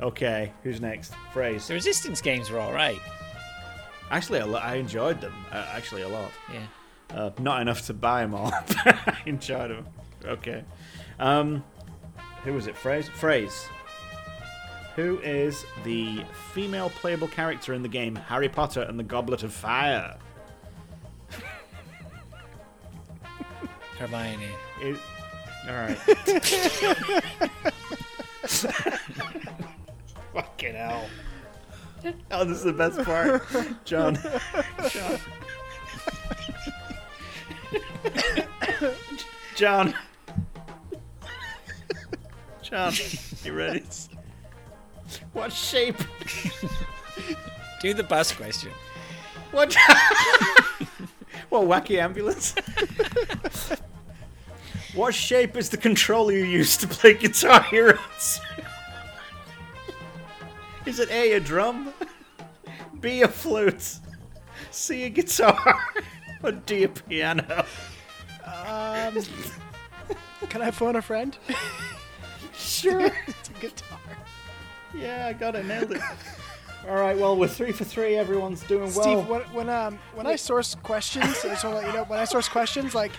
Okay. Who's next? Fraser. The Resistance games were all right. Actually, I enjoyed them. Uh, actually, a lot. Yeah. Uh, not enough to buy them all. *laughs* but I enjoyed them. Okay. Um, who was it? Fraser. Fraser. Who is the female playable character in the game Harry Potter and the Goblet of Fire? Hermione. It, all right. *laughs* Fucking hell. *laughs* Oh, this is the best part. John. John. John. John, you ready? What shape? Do the bus question. What? what wacky ambulance? what shape is the controller you use to play Guitar Heroes? Is it A, a drum? *laughs* B, a flute? C, a guitar? *laughs* or D, a piano? Um, can I phone a friend? *laughs* Sure. it's a guitar. Yeah, I got it. Nailed it. All right, well, we're three for three. Everyone's doing well. Steve, when, when um when I source questions, I just want to let you know when I source questions, like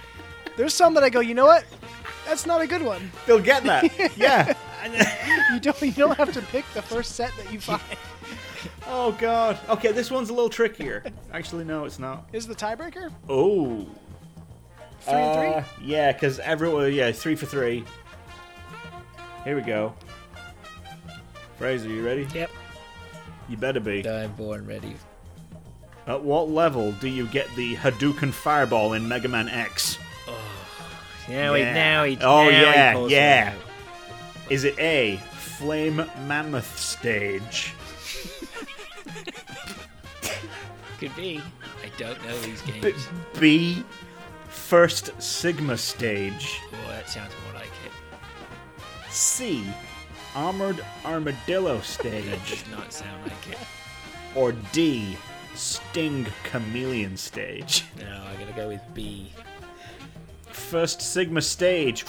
there's some that I go, you know what? That's not a good one. They'll get that. yeah. *laughs* You don't you don't have to pick the first set that you find. *laughs* Oh God. Okay, this one's a little trickier. *laughs* Actually, no, it's not. Is the tiebreaker Oh. three and three? Uh, yeah, because everyone. Yeah, three for three. Here we go. Fraser, you ready? Yep. You better be. I'm born ready. At what level do you get the Hadouken Fireball in Mega Man X? Oh, now he, now he, Oh, now he yeah, pulls it yeah. out. Is it A, Flame Mammoth Stage? Could be. I don't know these B, games. B, First Sigma Stage? Oh, that sounds more like it. C, Armored Armadillo Stage? Does not sound like it. or D, Sting Chameleon Stage? No, I'm gonna go with B. First Sigma Stage.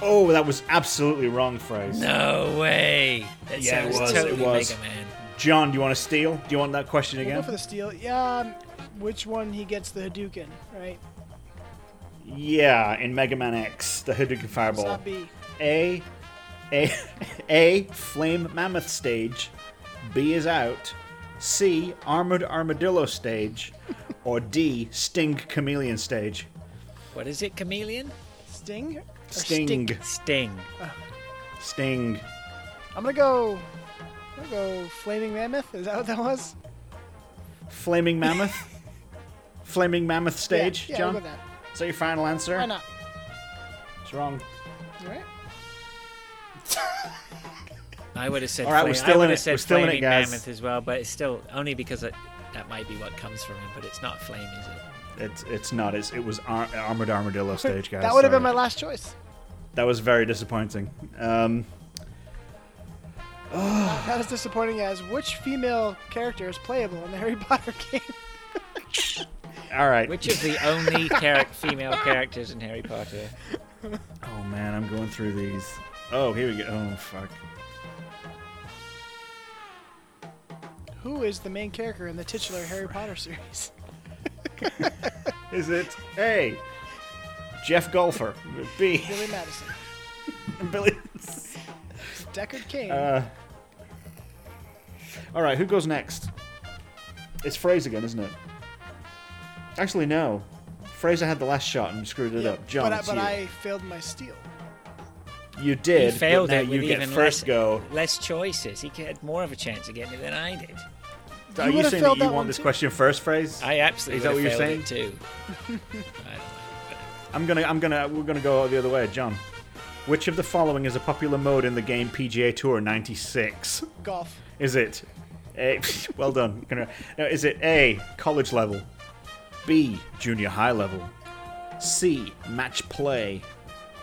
Oh, that was absolutely wrong Fraser. No way. That Yeah, it sounds was, it totally was. Mega Man. John, do you want to steal? Do you want that question We'll go again? for the steal. Yeah, um, which one he gets the Hadouken, right? Yeah, in Mega Man X, the Hadouken It's Fireball. not B. A, A, *laughs* A, Flame Mammoth Stage. B is out. C, Armored Armadillo Stage. Or D, Sting Chameleon Stage. What is it, Chameleon? Sting? Or Sting. Stink? Sting. Sting. I'm gonna go. I'm gonna go Flaming Mammoth. Is that what that was? Flaming Mammoth? *laughs* Flaming Mammoth Stage, Yeah, yeah John? I'll go with that. Is that your final answer? Why not? It's wrong. All right. I would have said. All right, we're still in it. We're still in it, Flaming guys. Mammoth as well, but it's still only because it, that might be what comes from him. But it's not flame, is it? It's it's not. It's, it was Ar- Armored Armadillo Stage, guys. that would have been my last choice. That was very disappointing. Um, *sighs* Not as disappointing as which female character is playable in the Harry Potter *laughs* game. all right. Which is the only *laughs* char- female characters in Harry Potter? Oh man, I'm going through these. Oh, here we go. Oh fuck. Who is the main character in the titular Harry Potter series? Is it A? Jeff Golfer. B. Billy Madison. *laughs* Billy. Deckard Cain. Uh, all right, who goes next? It's Fraser again, isn't it? Actually, no. Fraser had the last shot and screwed it up. John, but I, it's but you. I failed my steal. You did. he failed but now it you with get even first less, go. less choices. He had more of a chance of getting it than I did. Are you saying that you that want this too. question first, Fraser? I absolutely Is that what you're saying too. I don't know. I'm gonna, I'm gonna, we're gonna go the other way, John. Which of the following is a popular mode in the game PGA Tour '96? Golf. Is it A? *laughs* Well done. Gonna- no, Is it A. College level, B. Junior high level, C. Match play,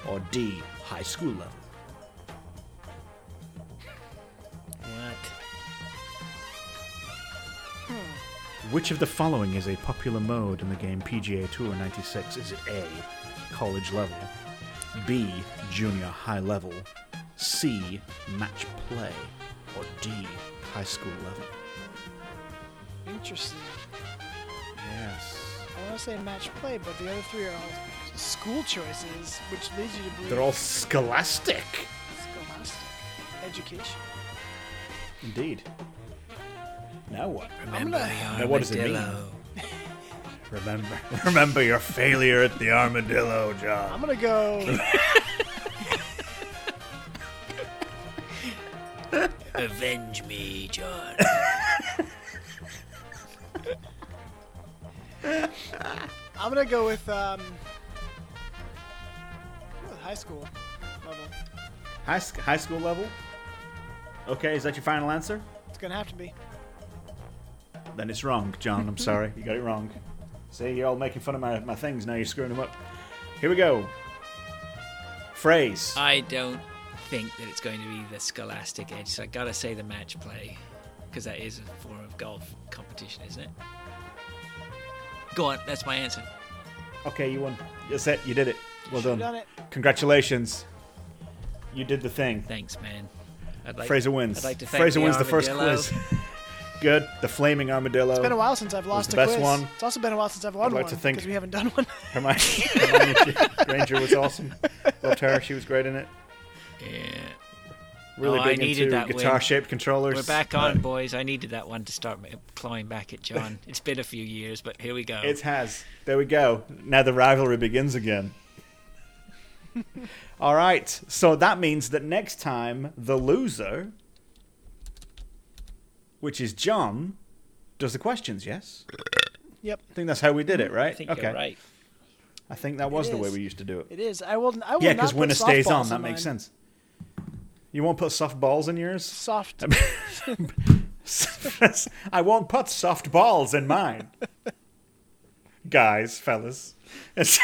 or D. High school level? Which of the following is a popular mode in the game PGA Tour 96? Is it A, college level, B, junior high level, C, match play, or D, high school level? Interesting. Yes. I want to say match play, but the other three are all school choices, which leads you to believe They're all scholastic. scholastic education. Indeed. Now what? Remember gonna- Now what does it mean? armadillo. *laughs* Remember, remember your failure at the armadillo, job. I'm gonna go. *laughs* Avenge me, John. *laughs* I'm gonna go with um. high school level. High, high school level? Okay, is that your final answer? It's gonna have to be. Then it's wrong, John. I'm *laughs* sorry. You got it wrong. See, you're all making fun of my, my things. Now you're screwing them up. Here we go. Fraser. I don't think that it's going to be the scholastic edge, so I gotta say the match play, because that is a form of golf competition, isn't it? Go on, that's my answer. Okay, you won. That's it. You did it. Well Should've done. done it. Congratulations. You did the thing. Thanks, man. I'd like, Fraser wins. I'd like to thank Fraser the wins the first quiz. *laughs* Good. The flaming armadillo. It's been a while since I've lost the a best quiz. one. It's also been a while since I've won like one to think- because we haven't done one. Hermione, *laughs* Hermione Granger was awesome. Loved her. She was great in it. Yeah. Really Oh, I big needed into that guitar-shaped controllers. We're back on, Uh, boys. I needed that one to start ma- clawing back at John. *laughs* It's been a few years, but here we go. It has. There we go. Now the rivalry begins again. *laughs* All right. So that means that next time the loser, which is John, does the questions. Yes. yep, I think that's how we did it, right? I think okay. you're right. I think that was the way we used to do it. it is. I will. I will Yeah, not because put winner stays on. That makes sense. You won't put soft balls in yours. Soft. *laughs* I won't put soft balls in mine. Guys, fellas. *laughs*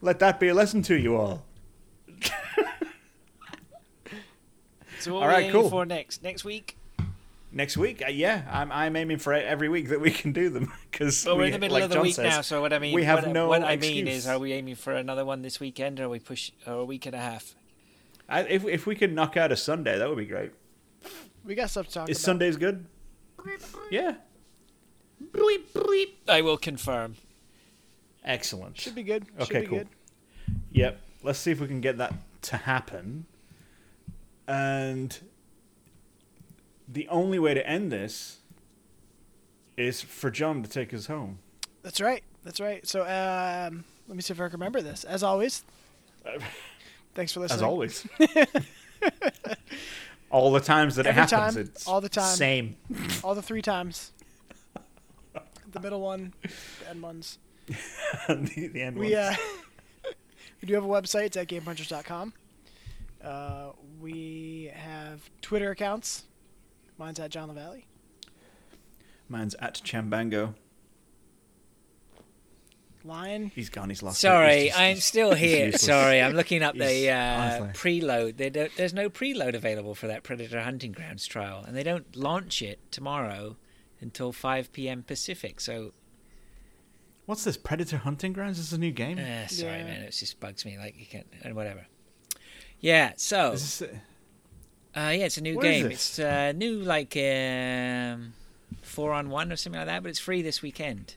Let that be a lesson to you all. So what All are right, we aiming cool. for next? Next week? Next week, uh, yeah, I'm, I'm aiming for every week that we can do them *laughs* because Well, we're in the middle like of the John week says, now, so what I mean, we have what, no what I excuse. mean is, are we aiming for another one this weekend, or are we push, or a week and a half? I, if if we could knock out a Sunday, that would be great. we got stuff to talk Is about. Sundays good? Yeah, Bleep bleep. I will confirm. excellent. Should be good. Should Okay, be cool. good. Yep. Let's see if we can get that to happen. And the only way to end this is for John to take us home. That's right. That's right. So um, let me see if I can remember this. As always, *laughs* thanks for listening. As always. *laughs* all the times that Every it happens, time, it's all the time. same. all the three times. *laughs* the middle one, the end ones. the, the end We ones. uh, we do have a website. It's at GamePunchers.com. Uh, we have Twitter accounts. Mine's at John LaValle. Mine's at Chambango. Lion. He's gone. He's lost. Sorry, He's just- I'm still here. Sorry, I'm looking up the uh, preload. They don't, there's no preload available for that Predator Hunting Grounds trial, and they don't launch it tomorrow until 5 p.m. Pacific. So, What's this? Predator Hunting Grounds? This is a new game. uh, sorry, Yeah. man, it just bugs me. Like you can't, and whatever. Yeah. So, Is uh, yeah, it's a new What is game. It's uh, new, like um, four on one or something like that, but it's free this weekend.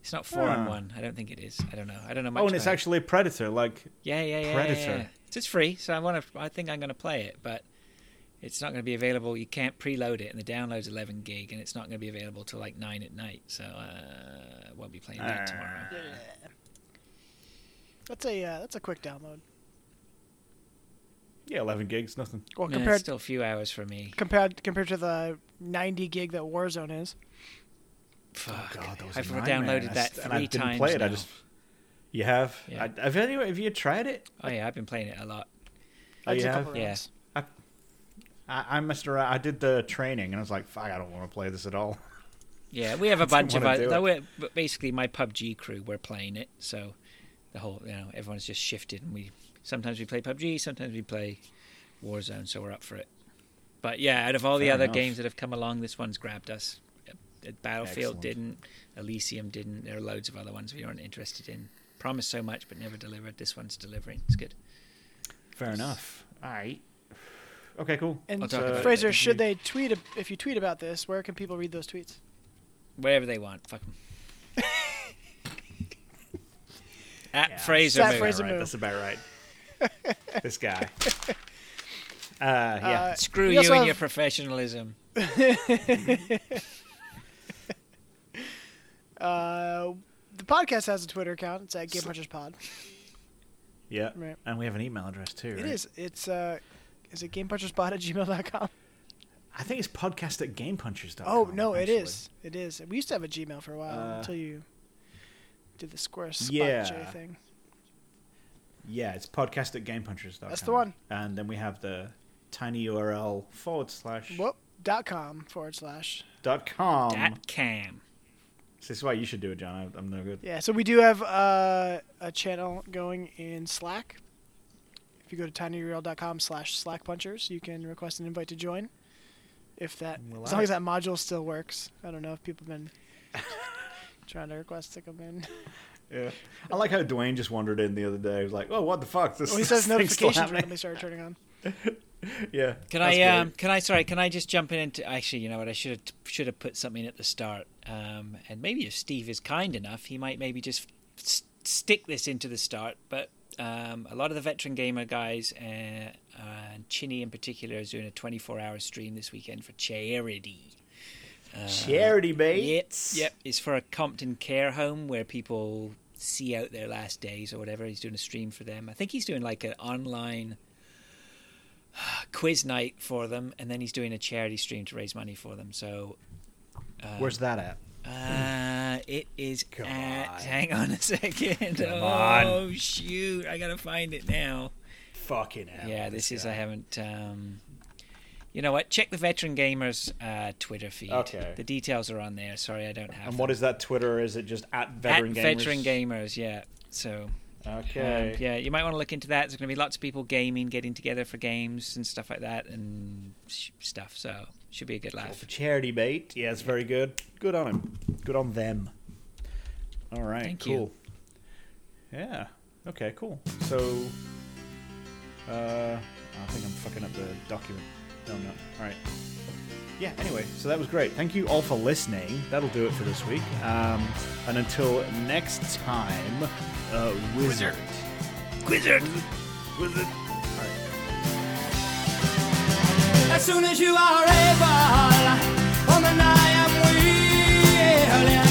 It's not four on one. I don't think it is. I don't know. I don't know much. oh, and it's about it. actually a Predator. Like, Yeah, yeah, yeah. Predator. Yeah, yeah. It's just free, so I want to. I think I'm going to play it, but It's not going to be available. You can't preload it, and the download's 11 gig, and it's not going to be available till like nine at night. So uh, won't be playing that tomorrow. Yeah. That's a uh, that's a quick download. Yeah, 11 gigs, nothing. Well, Nah, compared it's still a few hours for me. compared compared to the 90 gig that Warzone is. Fuck. Oh, God, that was a I've nightmare, downloaded that st- and I three didn't times play it. I just you have. Yeah. I, have you have you tried it? Oh yeah, I've been playing it a lot. Oh, I did you a have? couple Yeah. rounds. I, I messed around. I did the training, and I was like, "Fuck, I don't want to play this at all." Yeah, we have a *laughs* bunch of wanna us. we're- basically, my PUBG crew we're playing it, so the whole you know everyone's just shifted, and we sometimes we play PUBG, sometimes we play Warzone, so we're up for it. But yeah, out of all the other enough. games that have come along, this one's grabbed us. Uh, Battlefield Excellent. didn't, Elysium didn't. There are loads of other ones we aren't interested in. Promised so much but never delivered. This one's delivering. It's good. Fair enough. All right. Okay, cool. And I'll talk about Fraser, later. should they tweet a, if you tweet about this? Where can people read those tweets? Wherever they want. Fuck 'em. *laughs* At Yeah, Fraser. At Fraser right. That's about right. *laughs* this guy. Uh, yeah. Uh, Screw you also and have- your professionalism. *laughs* Uh, the podcast has a Twitter account. It's at Game Punchers Pod. yeah. Right. And we have an email address too. It right? is. It's uh, is it GamePunchersPod at gmail.com? I think it's podcast at gamepunchers.com. Oh no, it actually. is. It is. We used to have a Gmail for a while Uh, until you did the Square Spot yeah. J thing. Yeah, it's podcast at gamepunchers.com. That's the one. And then we have the tiny URL forward slash Whoop. Dot com forward slash. dot com. That cam. This is why you should do it, John. I- I'm no good. Yeah, so we do have uh, a channel going in Slack. If you go to tinyurl.com slash slackpunchers, you can request an invite to join. If that, Well, as long as that module still works. I don't know if people have been *laughs* trying to request to come in. *laughs* Yeah. I like how Dwayne just wandered in the other day. He was like, "Oh, what the fuck? This, Well, he says this *laughs* thing's notifications happening." randomly started turning on. *laughs* Yeah. Can I great. um can I sorry can I just jump in into actually you know what I should have should have put something at the start um and maybe if Steve is kind enough he might maybe just s- stick this into the start but um a lot of the veteran gamer guys uh, uh, and Chinny in particular is doing a 24 hour stream this weekend for charity. Charity Yep, baits? yep. It's for a Compton care home where people see out their last days or whatever. He's doing a stream for them. I think he's doing like an online *sighs* quiz night for them, and then he's doing a charity stream to raise money for them. So, um, Where's that at? uh, it is Come at. on. Hang on a second. Come oh on. shoot! I gotta find it now. Fucking hell. yeah, this is. guy. I haven't. Um, you know what? Check the Veteran Gamers uh, Twitter feed. Okay. The details are on there. Sorry, I don't have. And them. what is that Twitter? Is it just at veteran at gamers? Veteran Gamers, yeah. So, Okay. um, yeah, you might want to look into that. There's going to be lots of people gaming, getting together for games and stuff like that, and sh- stuff. So, should be a good laugh. for charity bait. Yeah, it's very good. Good on him. Good on them. All right. Thank you. cool. Yeah. Okay. Cool. So, uh, I think I'm fucking up the document. No, I'm not. All right. Yeah, anyway, so that was great. Thank you all for listening. That'll do it for this week. Um, and until next time, uh, Wizard. Wizard! Wizard! As soon as you are able, on the night I'm wheeling.